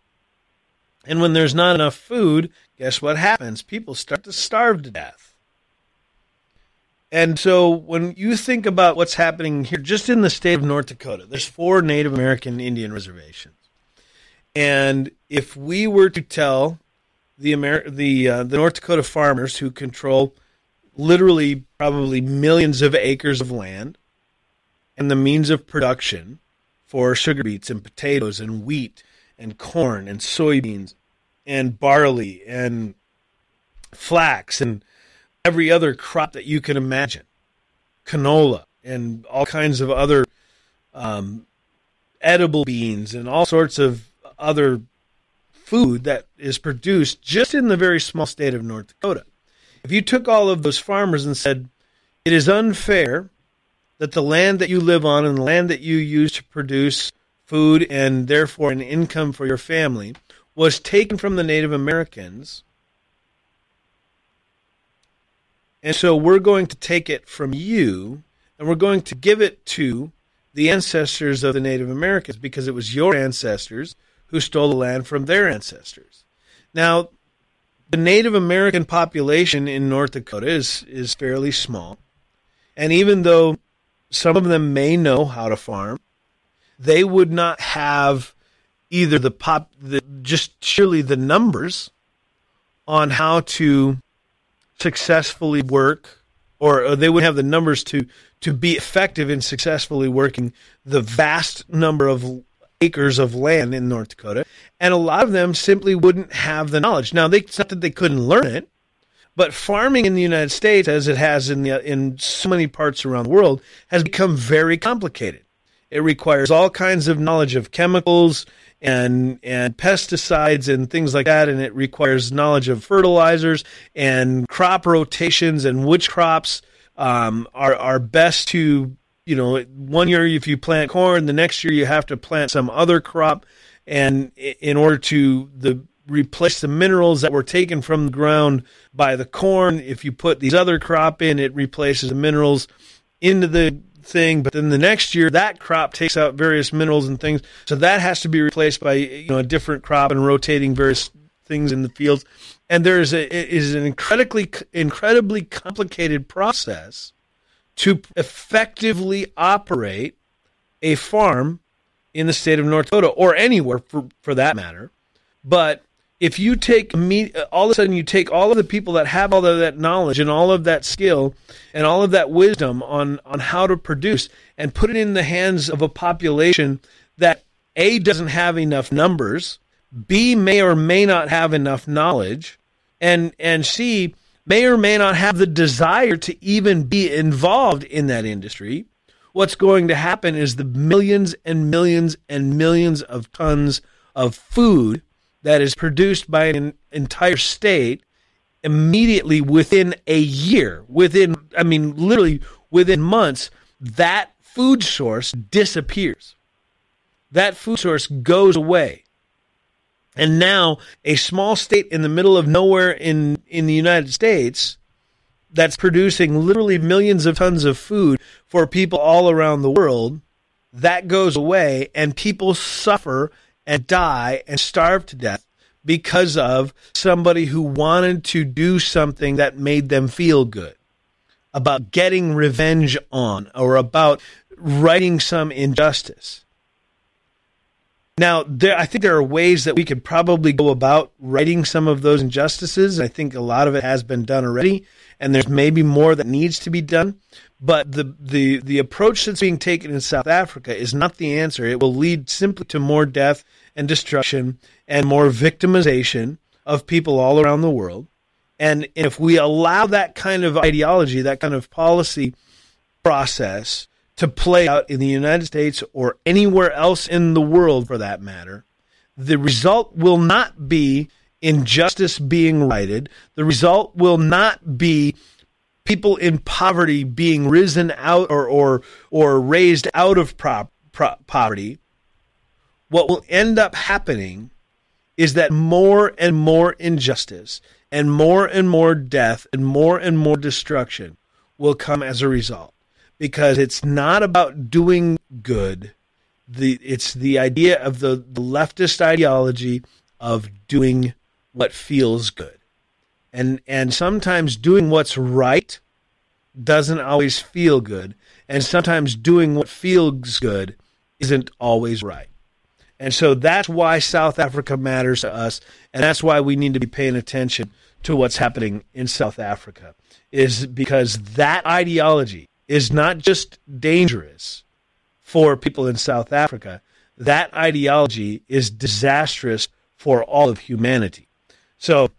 And when there's not enough food, guess what happens? People start to starve to death. And so when you think about what's happening here, just in the state of North Dakota, there's four Native American Indian reservations. And if we were to tell the Amer- the uh, the North Dakota farmers who control literally probably millions of acres of land and the means of production for sugar beets and potatoes and wheat and corn and soybeans and barley and flax and every other crop that you can imagine, canola and all kinds of other um, edible beans and all sorts of other food that is produced just in the very small state of North Dakota. If you took all of those farmers and said, it is unfair that the land that you live on and the land that you use to produce food and therefore an income for your family was taken from the Native Americans And so we're going to take it from you and we're going to give it to the ancestors of the Native Americans because it was your ancestors who stole the land from their ancestors. Now, the Native American population in North Dakota is, is fairly small. And even though some of them may know how to farm, they would not have either the pop, the, just surely the numbers on how to successfully work, or, or they would have the numbers to to be effective in successfully working the vast number of acres of land in North Dakota, and a lot of them simply wouldn't have the knowledge. Now, they, it's not that they couldn't learn it, but farming in the United States, as it has in the in so many parts around the world, has become very complicated. It requires all kinds of knowledge of chemicals and and pesticides and things like that, and it requires knowledge of fertilizers and crop rotations and which crops um, are are best to you know one year if you plant corn, the next year you have to plant some other crop, and in order to the replace the minerals that were taken from the ground by the corn. If you put these other crop in, it replaces the minerals into the thing. But then the next year, that crop takes out various minerals and things. So that has to be replaced by you know a different crop and rotating various things in the fields. And there is a is an incredibly incredibly complicated process to effectively operate a farm in the state of North Dakota or anywhere for, for that matter. But if you take me uh, all of a sudden you take all of the people that have all of that knowledge and all of that skill and all of that wisdom on on how to produce and put it in the hands of a population that a doesn't have enough numbers, b may or may not have enough knowledge, and and c may or may not have the desire to even be involved in that industry. What's going to happen is the millions and millions and millions of tons of food that is produced by an entire state immediately within a year, within, I mean, literally within months, that food source disappears. That food source goes away. And now a small state in the middle of nowhere in, in the United States that's producing literally millions of tons of food for people all around the world, that goes away and people suffer and die and starve to death because of somebody who wanted to do something that made them feel good, about getting revenge on, or about righting some injustice. Now, there, I think there are ways that we could probably go about righting some of those injustices. I think a lot of it has been done already, and there's maybe more that needs to be done. But the, the, the approach that's being taken in South Africa is not the answer. It will lead simply to more death and destruction and more victimization of people all around the world. And if we allow that kind of ideology, that kind of policy process to play out in the United States or anywhere else in the world for that matter, the result will not be injustice being righted. The result will not be people in poverty being risen out or or, or raised out of prop, poverty what will end up happening is that more and more injustice and more and more death and more and more destruction will come as a result. Because it's not about doing good. The it's the idea of the, the leftist ideology of doing what feels good and and sometimes doing what's right doesn't always feel good. And sometimes doing what feels good isn't always right. And so that's why South Africa matters to us, and that's why we need to be paying attention to what's happening in South Africa, is because that ideology is not just dangerous for people in South Africa, that ideology is disastrous for all of humanity. So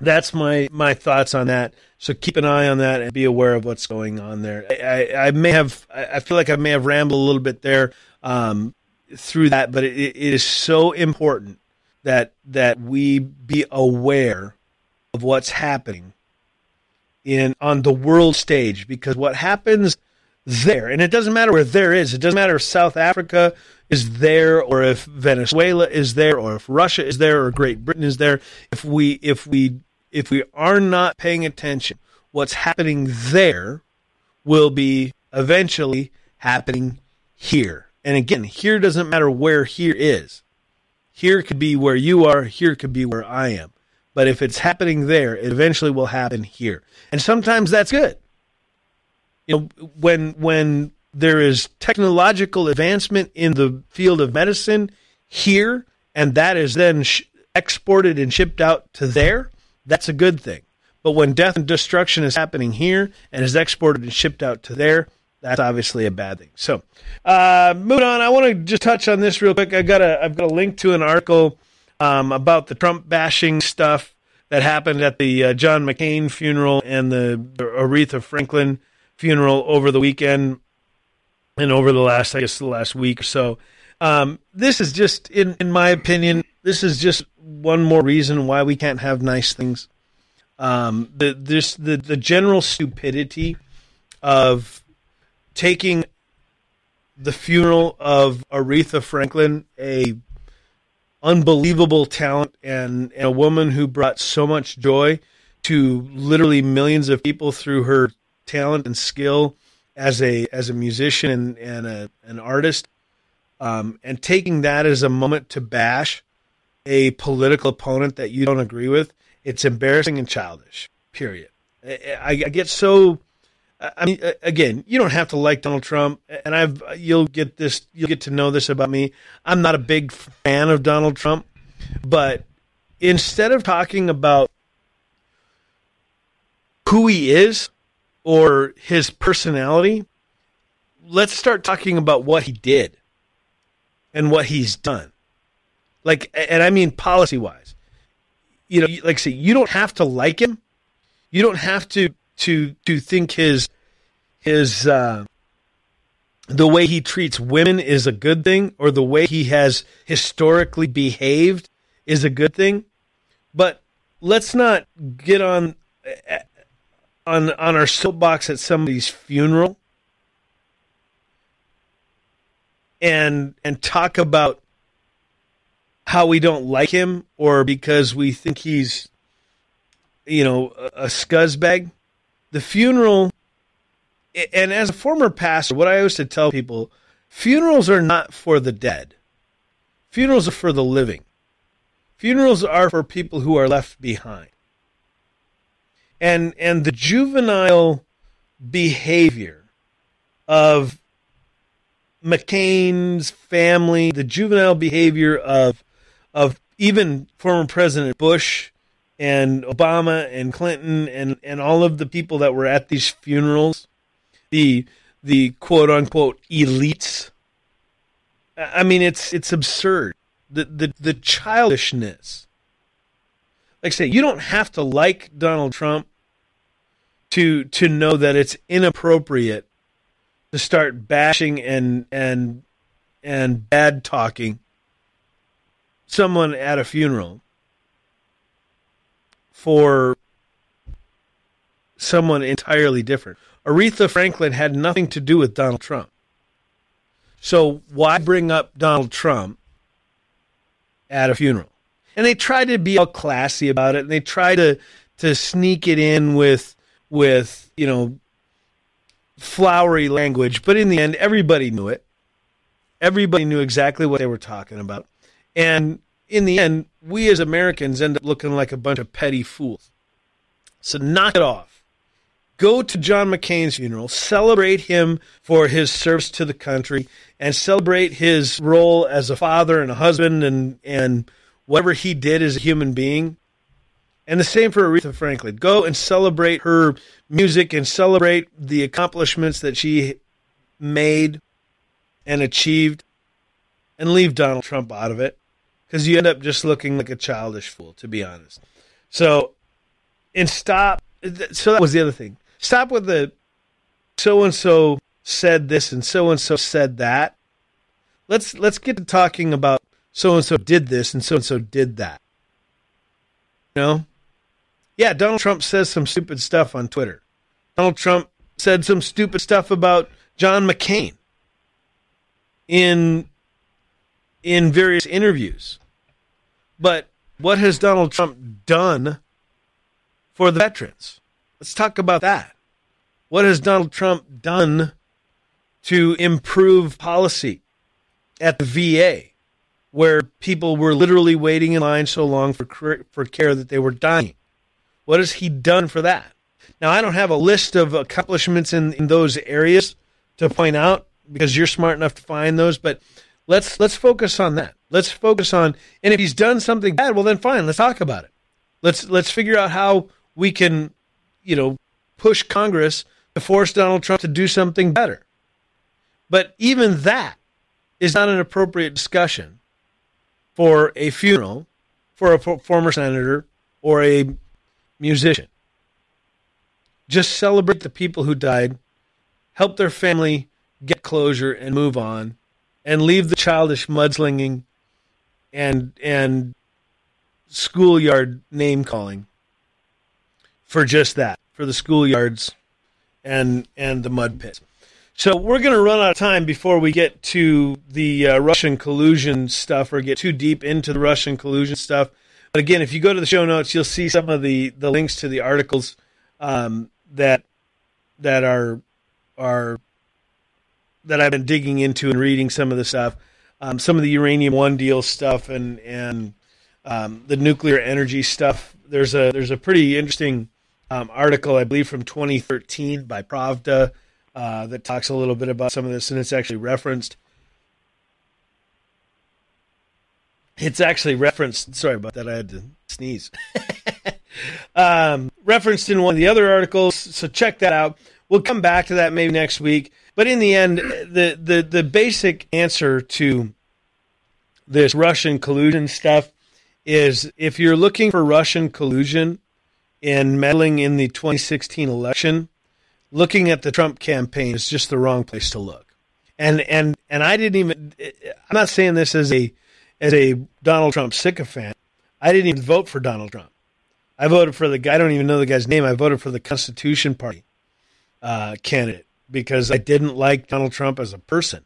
that's my my thoughts on that. So keep an eye on that and be aware of what's going on there. I, I, I may have I feel like I may have rambled a little bit there. Um, through that, but it, it is so important that that we be aware of what's happening in on the world stage because what happens there and it doesn't matter where there is it doesn't matter if South Africa is there or if Venezuela is there or if Russia is there or Great Britain is there if we if we if we are not paying attention what's happening there will be eventually happening here and again, here doesn't matter where here is. Here could be where you are, here could be where I am. But if it's happening there, it eventually will happen here. And sometimes that's good. You know, when when there is technological advancement in the field of medicine, here and that is then sh- exported and shipped out to there, that's a good thing. But when death and destruction is happening here and is exported and shipped out to there, that's obviously a bad thing. So, uh, moving on, I want to just touch on this real quick. I got a I've got a link to an article um, about the Trump bashing stuff that happened at the uh, John McCain funeral and the, the Aretha Franklin funeral over the weekend and over the last, I guess, the last week or so. Um, this is just, in in my opinion, this is just one more reason why we can't have nice things. Um, the this the the general stupidity of taking the funeral of Aretha Franklin, a unbelievable talent and, and a woman who brought so much joy to literally millions of people through her talent and skill as a as a musician and, and a, an artist, um, and taking that as a moment to bash a political opponent that you don't agree with, it's embarrassing and childish. Period. I, I get so. I mean, again, you don't have to like Donald Trump, and I've you'll get this, you'll get to know this about me. I'm not a big fan of Donald Trump, but instead of talking about who he is or his personality, let's start talking about what he did and what he's done. Like, and I mean policy wise. You know, like I say, you don't have to like him. You don't have to to to think his his uh, the way he treats women is a good thing, or the way he has historically behaved is a good thing. But let's not get on on on our soapbox at somebody's funeral and and talk about how we don't like him or because we think he's you know a, a scuzzbag. The funeral and as a former pastor what i used to tell people funerals are not for the dead. Funerals are for the living. Funerals are for people who are left behind and and the juvenile behavior of McCain's family, the juvenile behavior of of even former President Bush and Obama and Clinton and, and all of the people that were at these funerals, the the quote unquote elites. I mean, it's it's absurd. The the the childishness. Like I say, you don't have to like Donald Trump to to know that it's inappropriate to start bashing and and and bad talking someone at a funeral for someone entirely different. Aretha Franklin had nothing to do with Donald Trump. So why bring up Donald Trump at a funeral? And they try to be all classy about it and they try to to sneak it in with with, you know, flowery language, but in the end everybody knew it. Everybody knew exactly what they were talking about. And in the end, we as Americans end up looking like a bunch of petty fools. So knock it off. Go to John McCain's funeral, celebrate him for his service to the country, and celebrate his role as a father and a husband and, and whatever he did as a human being. And the same for Aretha Franklin. Go and celebrate her music and celebrate the accomplishments that she made and achieved and leave Donald Trump out of it because you end up just looking like a childish fool, to be honest. So, and stop. So that was the other thing. Stop with the so and so said this and so and so said that. Let's let's get to talking about so and so did this and so and so did that. You know? Yeah, Donald Trump says some stupid stuff on Twitter. Donald Trump said some stupid stuff about John McCain in in various interviews. But what has Donald Trump done for the veterans? Let's talk about that. What has Donald Trump done to improve policy at the VA, where people were literally waiting in line so long for for care that they were dying? What has he done for that? Now, I don't have a list of accomplishments in, in those areas to point out because you're smart enough to find those, but Let's let's focus on that. Let's focus on and if he's done something bad, well then fine, let's talk about it. Let's let's figure out how we can, you know, push Congress to force Donald Trump to do something better. But even that is not an appropriate discussion for a funeral for a former senator or a musician. Just celebrate the people who died, help their family get closure and move on, and leave the childish mudslinging and and schoolyard name calling for just that, for the schoolyards and and the mud pits. So we're going to run out of time before we get to the uh, Russian collusion stuff or get too deep into the Russian collusion stuff. But again, if you go to the show notes, you'll see some of the, the links to the articles um, that that are are that I've been digging into and reading some of the stuff, um, some of the uranium one deal stuff, and and um, the nuclear energy stuff. There's a there's a pretty interesting um, article I believe from 2013 by Pravda uh, that talks a little bit about some of this, and it's actually referenced. It's actually referenced. Sorry about that. I had to sneeze. um, referenced in one of the other articles. So check that out. We'll come back to that maybe next week. But in the end, the the the basic answer to this Russian collusion stuff is if you're looking for Russian collusion in meddling in the 2016 election, looking at the Trump campaign is just the wrong place to look. And and and I didn't even. I'm not saying this as a as a Donald Trump sycophant. I didn't even vote for Donald Trump. I voted for the guy. I don't even know the guy's name. I voted for the Constitution Party uh, candidate because I didn't like Donald Trump as a person.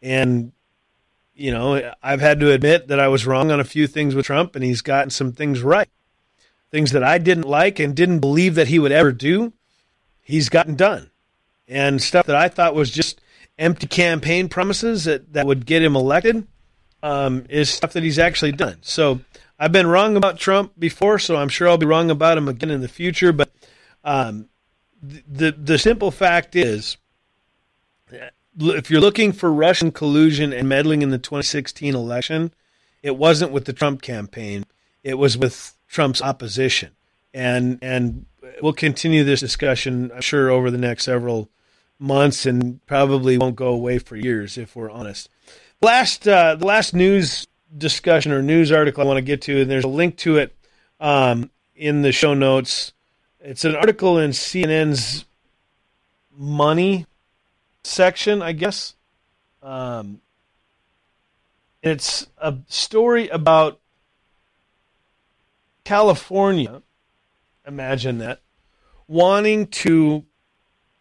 And, you know, I've had to admit that I was wrong on a few things with Trump, and he's gotten some things right. Things that I didn't like and didn't believe that he would ever do, he's gotten done. And stuff that I thought was just empty campaign promises that, that would get him elected um, is stuff that he's actually done. So I've been wrong about Trump before, so I'm sure I'll be wrong about him again in the future. But um, the the simple fact is, if you're looking for Russian collusion and meddling in the 2016 election, it wasn't with the Trump campaign; it was with Trump's opposition. And and we'll continue this discussion, I'm sure, over the next several months, and probably won't go away for years if we're honest. Last uh, the last news discussion or news article I want to get to, and there's a link to it um, in the show notes. It's an article in CNN's money section, I guess. Um, it's a story about California. Imagine that wanting to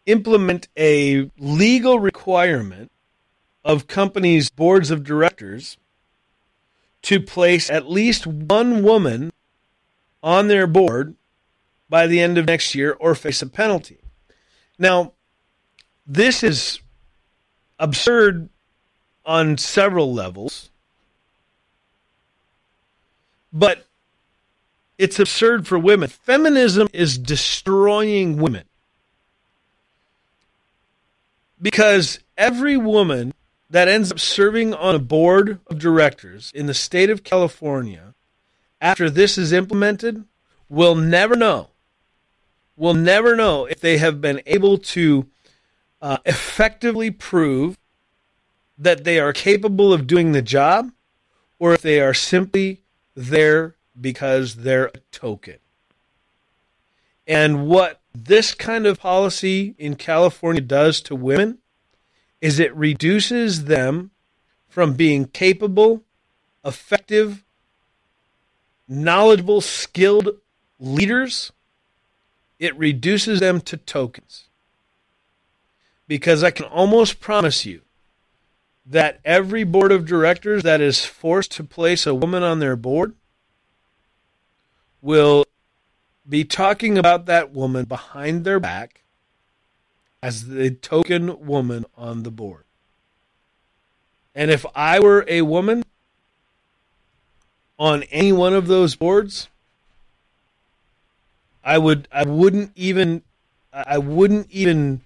implement a legal requirement of companies' boards of directors to place at least one woman on their board by the end of next year or face a penalty. Now, this is absurd on several levels, but it's absurd for women. Feminism is destroying women because every woman that ends up serving on a board of directors in the state of California after this is implemented will never know will never know if they have been able to uh, effectively prove that they are capable of doing the job or if they are simply there because they're a token. And what this kind of policy in California does to women is it reduces them from being capable, effective, knowledgeable, skilled leaders it reduces them to tokens. Because I can almost promise you that every board of directors that is forced to place a woman on their board will be talking about that woman behind their back as the token woman on the board. And if I were a woman on any one of those boards, I would I wouldn't even I wouldn't even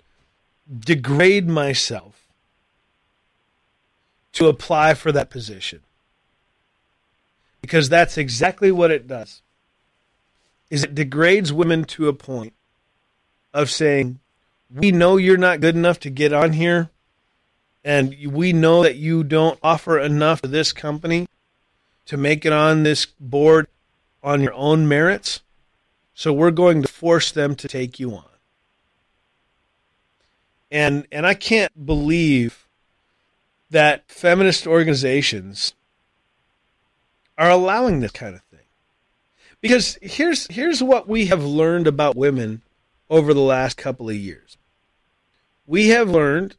degrade myself to apply for that position. Because that's exactly what it does. Is it degrades women to a point of saying, "We know you're not good enough to get on here and we know that you don't offer enough to this company to make it on this board on your own merits. So we're going to force them to take you on." And and I can't believe that feminist organizations are allowing this kind of thing. Because here's here's what we have learned about women over the last couple of years. We have learned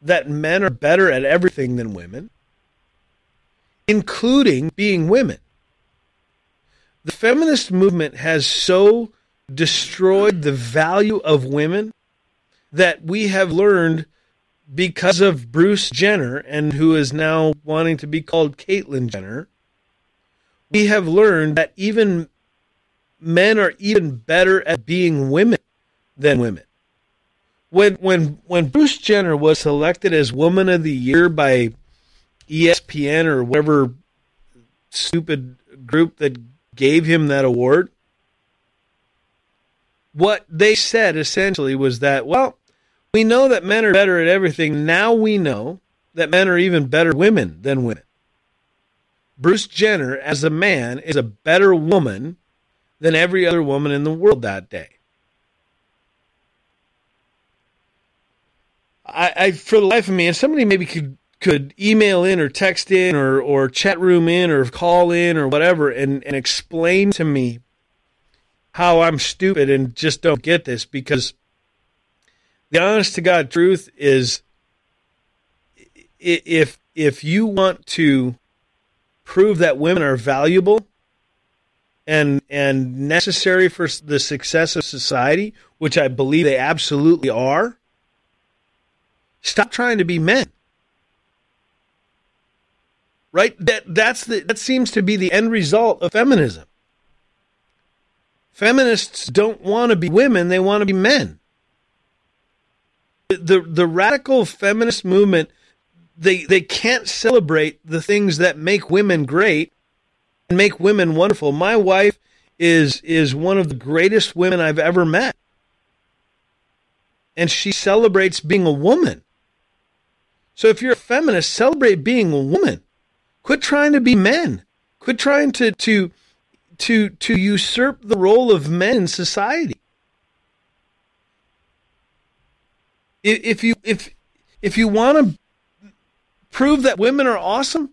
that men are better at everything than women, including being women. The feminist movement has so destroyed the value of women that we have learned because of Bruce Jenner and who is now wanting to be called Caitlyn Jenner, we have learned that even men are even better at being women than women. When when when Bruce Jenner was selected as Woman of the Year by ESPN or whatever stupid group that gave him that award, what they said essentially was that, well, we know that men are better at everything. Now we know that men are even better women than women. Bruce Jenner, as a man, is a better woman than every other woman in the world that day. I, I for the life of me, somebody maybe could could email in or text in or, or chat room in or call in or whatever and, and explain to me how I'm stupid and just don't get this because the honest to God truth is if if you want to prove that women are valuable and and necessary for the success of society, which I believe they absolutely are, stop trying to be men. Right? That that's the that seems to be the end result of feminism. Feminists don't want to be women, they want to be men the the radical feminist movement they they can't celebrate the things that make women great and make women wonderful. My wife is is one of the greatest women I've ever met. And she celebrates being a woman. So if you're a feminist, celebrate being a woman. Quit trying to be men. Quit trying to to to to usurp the role of men in society. if you if if you want to prove that women are awesome,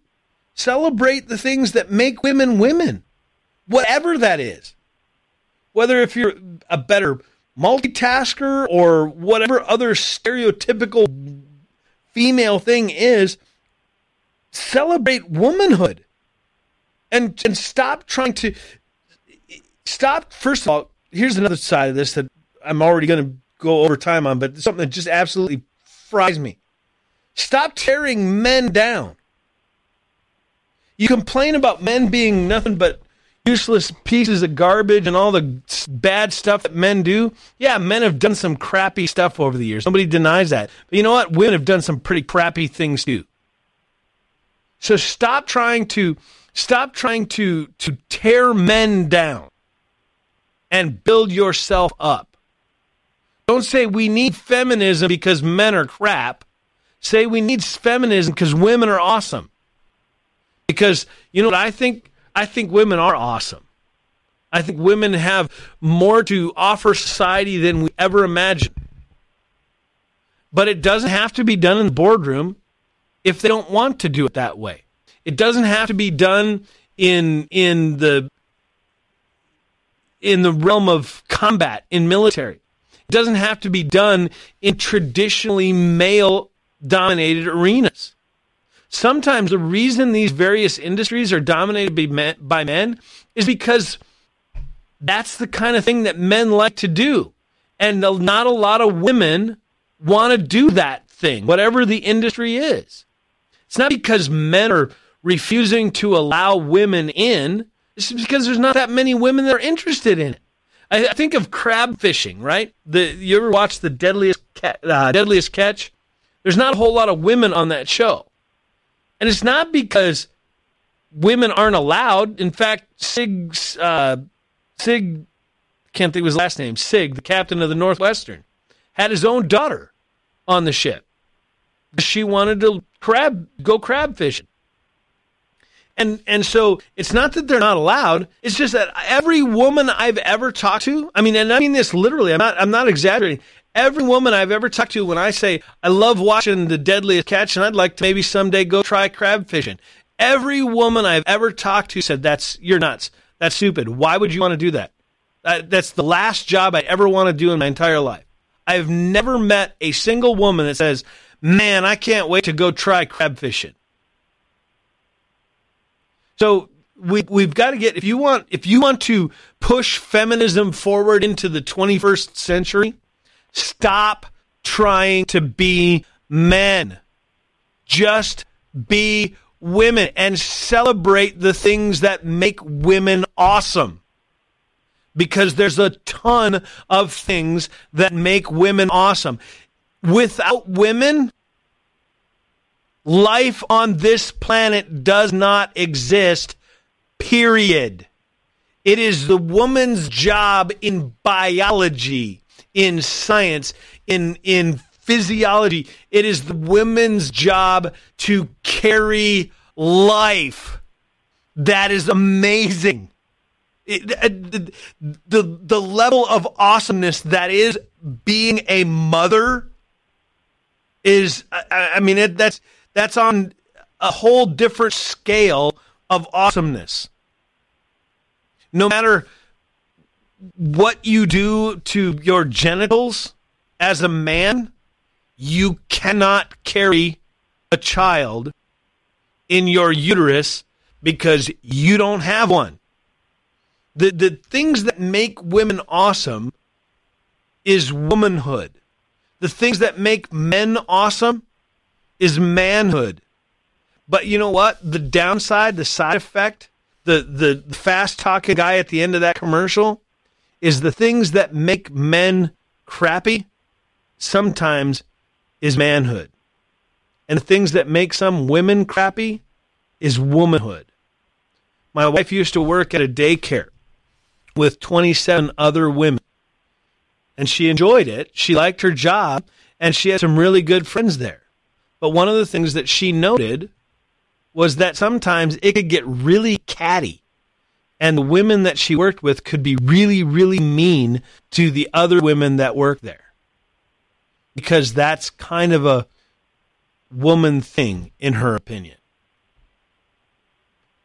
celebrate the things that make women women, whatever that is. Whether if you're a better multitasker or whatever other stereotypical female thing is, celebrate womanhood and and stop trying to stop first of all here's another side of this that i'm already going to go over time on, but something that just absolutely fries me. Stop tearing men down. You complain about men being nothing but useless pieces of garbage and all the bad stuff that men do. Yeah, men have done some crappy stuff over the years. Nobody denies that. But you know what? Women have done some pretty crappy things too. So stop trying to stop trying to to tear men down and build yourself up. Don't say we need feminism because men are crap. Say we need feminism because women are awesome. Because you know what I think? I think women are awesome. I think women have more to offer society than we ever imagined. But it doesn't have to be done in the boardroom if they don't want to do it that way. It doesn't have to be done in in the in the realm of combat in military It doesn't have to be done in traditionally male dominated arenas. Sometimes the reason these various industries are dominated by men, by men is because that's the kind of thing that men like to do. And not a lot of women want to do that thing, whatever the industry is. It's not because men are refusing to allow women in, it's because there's not that many women that are interested in it. I, I think of crab fishing, right? The you ever watch the deadliest ca- uh, deadliest catch? There's not a whole lot of women on that show. And it's not because women aren't allowed. In fact, Sig, uh, Sig, can't think of his last name, Sig, the captain of the Northwestern, had his own daughter on the ship. She wanted to crab go crab fishing. And and so it's not that they're not allowed. It's just that every woman I've ever talked to, I mean, and I mean this literally. I'm not I'm not exaggerating. Every woman I've ever talked to, when I say I love watching the deadliest catch, and I'd like to maybe someday go try crab fishing. Every woman I've ever talked to said that's you're nuts. That's stupid. Why would you want to do that? Uh, that's the last job I ever want to do in my entire life. I've never met a single woman that says, "Man, I can't wait to go try crab fishing." So we we've got to get if you want if you want to push feminism forward into the 21st century, stop trying to be men. Just be women and celebrate the things that make women awesome. Because there's a ton of things that make women awesome. Without women, Life on this planet does not exist, period. It is the woman's job in biology, in science, in, in physiology. It is the women's job to carry life. That is amazing. It, uh, the, the, level of awesomeness that is being a mother is, I, I mean, it, that's that's on a whole different scale of awesomeness. No matter what you do to your genitals as a man, you cannot carry a child in your uterus because you don't have one. The, the things that make women awesome is womanhood. The things that make men awesome is manhood. But you know what? The downside, the side effect, the the fast talking guy at the end of that commercial is the things that make men crappy sometimes is manhood. And the things that make some women crappy is womanhood. My wife used to work at a daycare with 27 other women. And she enjoyed it. She liked her job and she had some really good friends there. But one of the things that she noted was that sometimes it could get really catty. And the women that she worked with could be really, really mean to the other women that work there. Because that's kind of a woman thing, in her opinion.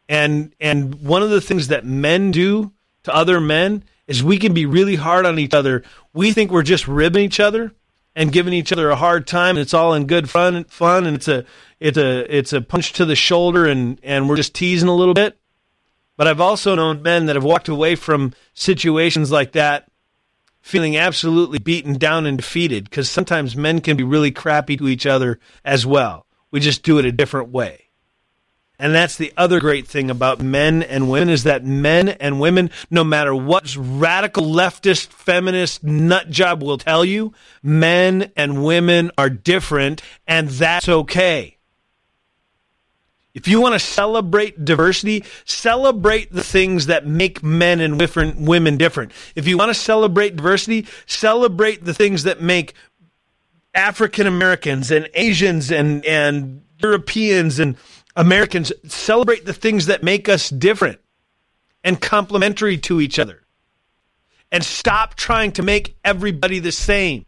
And and one of the things that men do to other men is we can be really hard on each other. We think we're just ribbing each other, and giving each other a hard time. And it's all in good fun, fun, and it's a it's a it's a punch to the shoulder, and and we're just teasing a little bit. But I've also known men that have walked away from situations like that feeling absolutely beaten down and defeated because sometimes men can be really crappy to each other as well. We just do it a different way. And that's the other great thing about men and women is that men and women, no matter what radical leftist feminist nut job will tell you, men and women are different and that's okay. If you want to celebrate diversity, celebrate the things that make men and women different. If you want to celebrate diversity, celebrate the things that make African Americans and Asians and, and Europeans and Americans celebrate the things that make us different and complementary to each other. And stop trying to make everybody the same.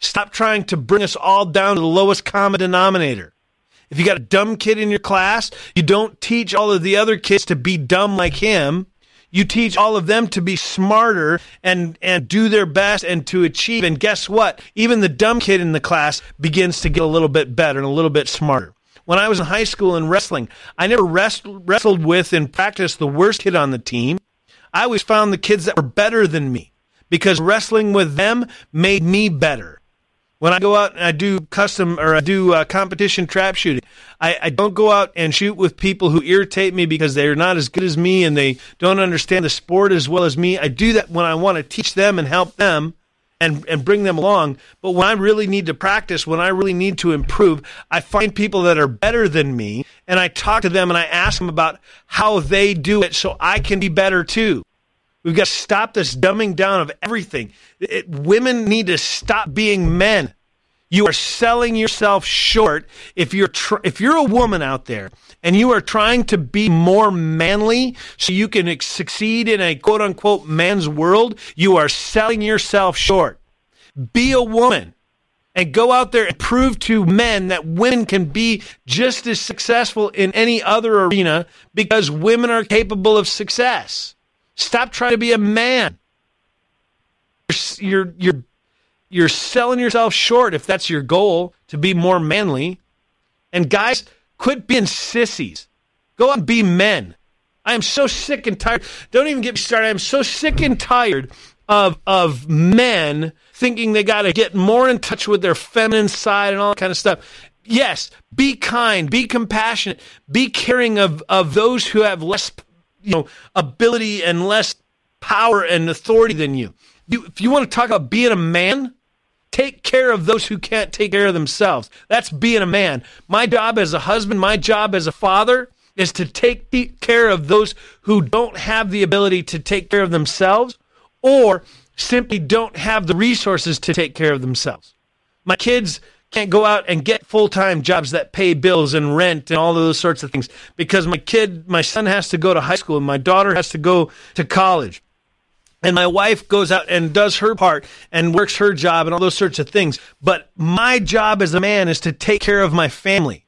Stop trying to bring us all down to the lowest common denominator. If you got a dumb kid in your class, you don't teach all of the other kids to be dumb like him. You teach all of them to be smarter and, and do their best and to achieve. And guess what? Even the dumb kid in the class begins to get a little bit better and a little bit smarter when I was in high school in wrestling. I never wrestled with and practiced the worst kid on the team. I always found the kids that were better than me because wrestling with them made me better. When I go out and I do custom or I do uh, competition trap shooting, I, I don't go out and shoot with people who irritate me because they're not as good as me and they don't understand the sport as well as me. I do that when I want to teach them and help them and and bring them along. But when I really need to practice, when I really need to improve, I find people that are better than me and I talk to them and I ask them about how they do it so I can be better too. We've got to stop this dumbing down of everything. It, women need to stop being men. You are selling yourself short if you're tr- if you're a woman out there and you are trying to be more manly so you can ex- succeed in a quote unquote man's world. You are selling yourself short. Be a woman and go out there and prove to men that women can be just as successful in any other arena because women are capable of success. Stop trying to be a man. You're, you're, you're selling yourself short if that's your goal to be more manly. And guys, quit being sissies. Go and be men. I am so sick and tired. Don't even get me started. I'm so sick and tired of of men thinking they got to get more in touch with their feminine side and all that kind of stuff. Yes, be kind, be compassionate, be caring of of those who have less, you know, ability and less power and authority than you. You, if you want to talk about being a man, take care of those who can't take care of themselves. That's being a man. My job as a husband, my job as a father is to take care of those who don't have the ability to take care of themselves or simply don't have the resources to take care of themselves. My kids can't go out and get full-time jobs that pay bills and rent and all those sorts of things because my kid, my son has to go to high school and my daughter has to go to college and my wife goes out and does her part and works her job and all those sorts of things. But my job as a man is to take care of my family.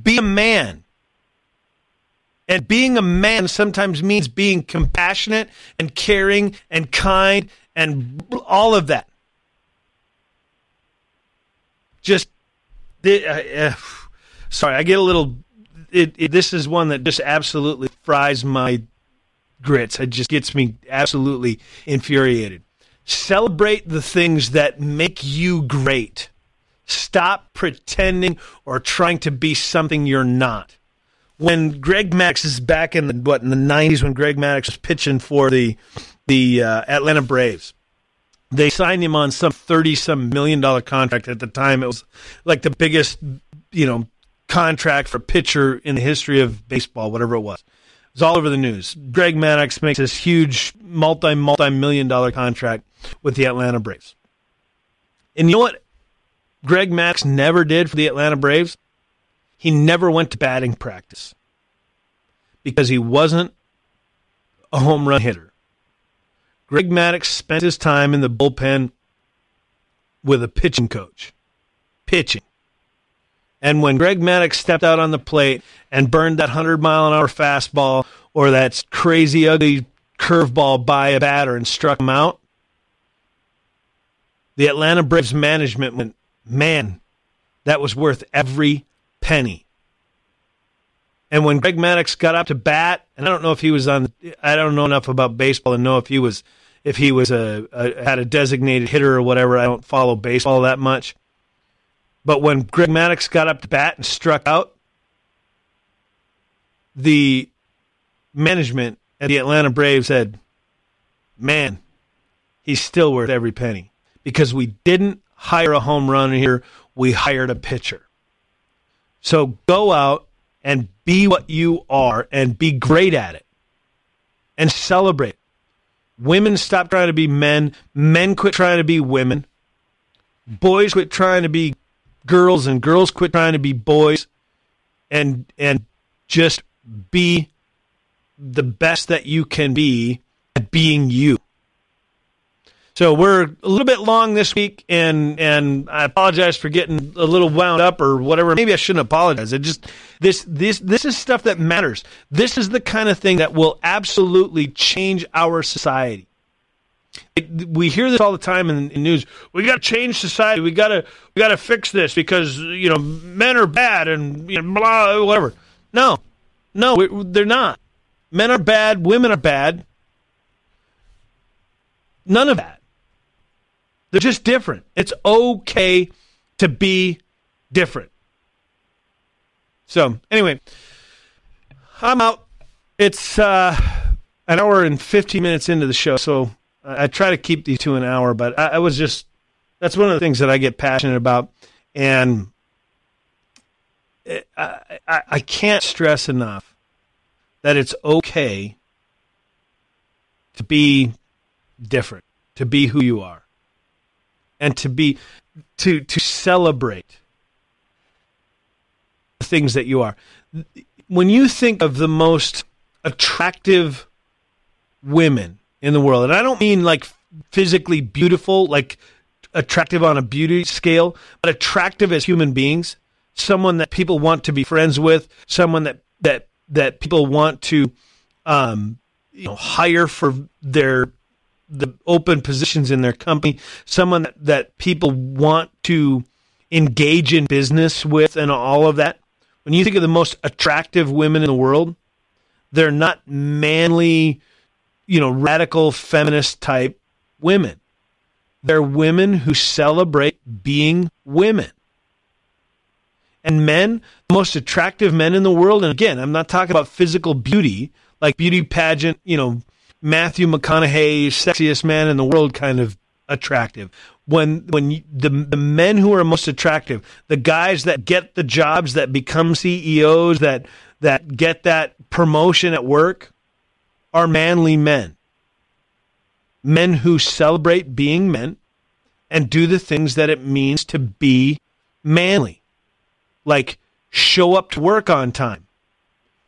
Be a man. And being a man sometimes means being compassionate and caring and kind and all of that. Just, uh, uh, sorry, I get a little. It, it, this is one that just absolutely fries my grits. It just gets me absolutely infuriated. Celebrate the things that make you great. Stop pretending or trying to be something you're not. When Greg Maddux is back in the what in the '90s, when Greg Maddux was pitching for the the uh, Atlanta Braves, they signed him on some thirty some million dollar contract. At the time, it was like the biggest you know contract for pitcher in the history of baseball, whatever it was. It was all over the news. Greg Maddux makes this huge multi multi million dollar contract with the Atlanta Braves. And you know what Greg Maddux never did for the Atlanta Braves? He never went to batting practice because he wasn't a home run hitter. Greg Maddux spent his time in the bullpen with a pitching coach, pitching. And when Greg Maddux stepped out on the plate and burned that 100 mile an hour fastball or that crazy, ugly curveball by a batter and struck him out, the Atlanta Braves management went, man, that was worth every penny. And when Greg Maddux got up to bat, and I don't know if he was on, I don't know enough about baseball to know if he was, if he was a, a had a designated hitter or whatever. I don't follow baseball that much. But when Greg Maddux got up to bat and struck out, the management at the Atlanta Braves said, man, he's still worth every penny because we didn't hire a home run here. We hired a pitcher. So go out and be what you are and be great at it and celebrate. Women stop trying to be men. Men quit trying to be women. Boys quit trying to be girls and girls quit trying to be boys and and just be the best that you can be at being you. So we're a little bit long this week, and and I apologize for getting a little wound up or whatever. Maybe I shouldn't apologize. It just this this this is stuff that matters. This is the kind of thing that will absolutely change our society we hear this all the time in, in news. We got to change society. We got to we got to fix this because you know men are bad and you know, blah whatever. No, no, they're not. Men are bad. Women are bad. None of that. They're just different. It's okay to be different. So anyway, I'm out. It's uh, an hour and 15 minutes into the show, so I, try to keep these to an hour, but I, I was just that's one of the things that I get passionate about, and I, I, I can't stress enough that it's okay to be different, to be who you are, and to be to to celebrate the things that you are. When you think of the most attractive women in the world, and I don't mean like physically beautiful, like attractive on a beauty scale, but attractive as human beings, someone that people want to be friends with, someone that that that people want to um, you know hire for their the open positions in their company, someone that, that people want to engage in business with and all of that. When you think of the most attractive women in the world, they're not manly, you know, radical feminist type women. They're women who celebrate being women. And men, the most attractive men in the world, and again, I'm not talking about physical beauty, like beauty pageant, you know, Matthew McConaughey, sexiest man in the world kind of attractive. When when the the men who are most attractive, the guys that get the jobs, that become CEOs, that that get that promotion at work, are manly men. Men who celebrate being men and do the things that it means to be manly, like show up to work on time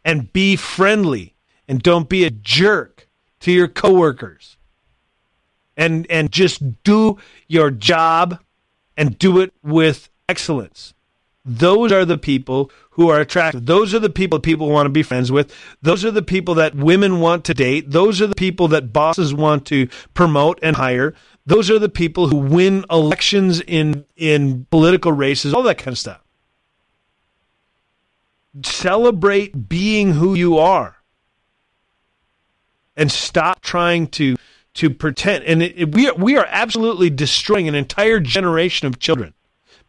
and be friendly and don't be a jerk to your coworkers and and just do your job and do it with excellence. Those are the people who are attractive. Those are the people people want to be friends with. Those are the people that women want to date. Those are the people that bosses want to promote and hire. Those are the people who win elections in in political races, all that kind of stuff. Celebrate being who you are and stop trying to to pretend. And it, it, we are, we are absolutely destroying an entire generation of children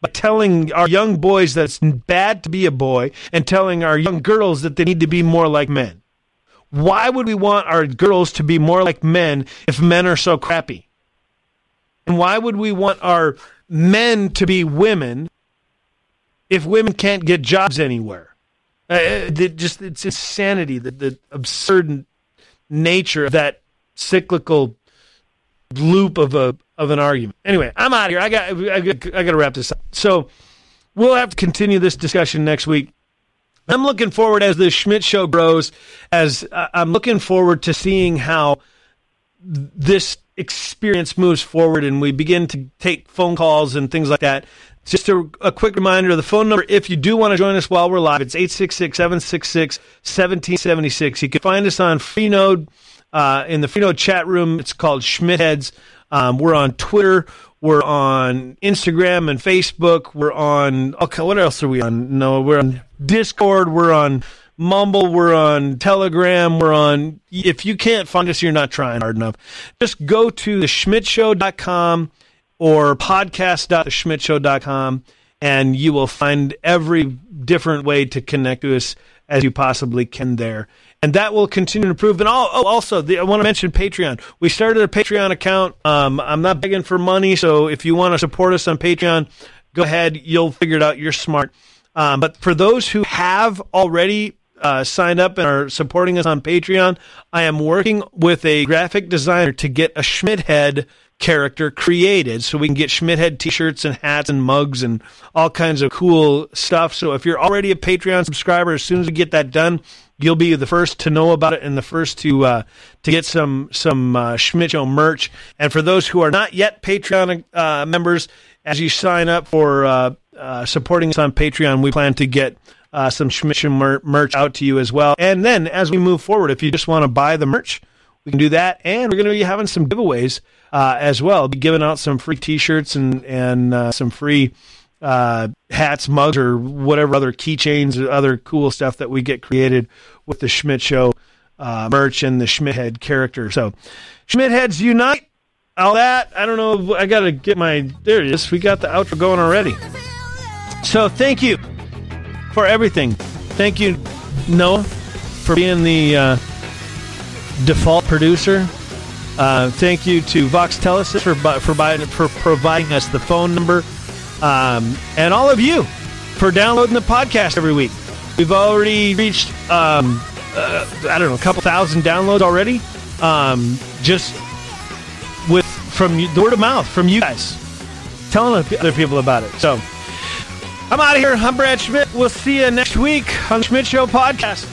by telling our young boys that it's bad to be a boy and telling our young girls that they need to be more like men. Why would we want our girls to be more like men if men are so crappy? And why would we want our men to be women if women can't get jobs anywhere? Uh, it just it's insanity, the, the absurd nature of that cyclical loop of a of an argument. Anyway, I'm out of here. I got I got, I got to wrap this up. So we'll have to continue this discussion next week. I'm looking forward as the Schmidt show grows. As uh, I'm looking forward to seeing how this experience moves forward, and we begin to take phone calls and things like that. Just a, a, quick reminder of the phone number, if you do want to join us while we're live, it's 866 766 1776. You can find us on Freenode, uh, in the Freenode chat room. It's called SchmidtHeads. Um, we're on Twitter. We're on Instagram and Facebook. We're on, okay, what else are we on? No, we're on Discord. We're on Mumble. We're on Telegram. We're on, if you can't find us, you're not trying hard enough. Just go to the schmidtshow.com or podcast.theschmidtshow.com and you will find every different way to connect to us as you possibly can there. And that will continue to improve. And oh, also, the, I want to mention Patreon. We started a Patreon account. Um, I'm not begging for money, so if you want to support us on Patreon, go ahead. You'll figure it out. You're smart. Um, but for those who have already uh, signed up and are supporting us on Patreon, I am working with a graphic designer to get a Schmidt head character created so we can get SchmidtHead t-shirts and hats and mugs and all kinds of cool stuff. So if you're already a Patreon subscriber, as soon as we get that done, you'll be the first to know about it and the first to uh, to get some some uh, merch. And for those who are not yet Patreon uh, members, as you sign up for uh, uh, supporting us on Patreon, we plan to get uh, some Schmidt Show mer- merch out to you as well. And then as we move forward, if you just want to buy the merch, we can do that. And we're going to be having some giveaways uh, as well. Be giving out some free T-shirts and and uh, some free uh, hats, mugs, or whatever other keychains or other cool stuff that we get created with the Schmidt Show uh, merch and the Schmidt Head character. So, Schmidt Heads unite! All that I don't know. I got to get my there it is. We got the outro going already. So thank you for everything. Thank you, Noah, for being the uh, default producer Uh, thank you to Voxtelesys for for, for providing us the phone number, um, and all of you for downloading the podcast every week. We've already reached um, uh, I don't know a couple thousand downloads already, um, just with from the word of mouth from you guys telling other people about it. So I'm out of here. I'm Brad Schmidt. We'll see you next week on the Schmidt Show podcast.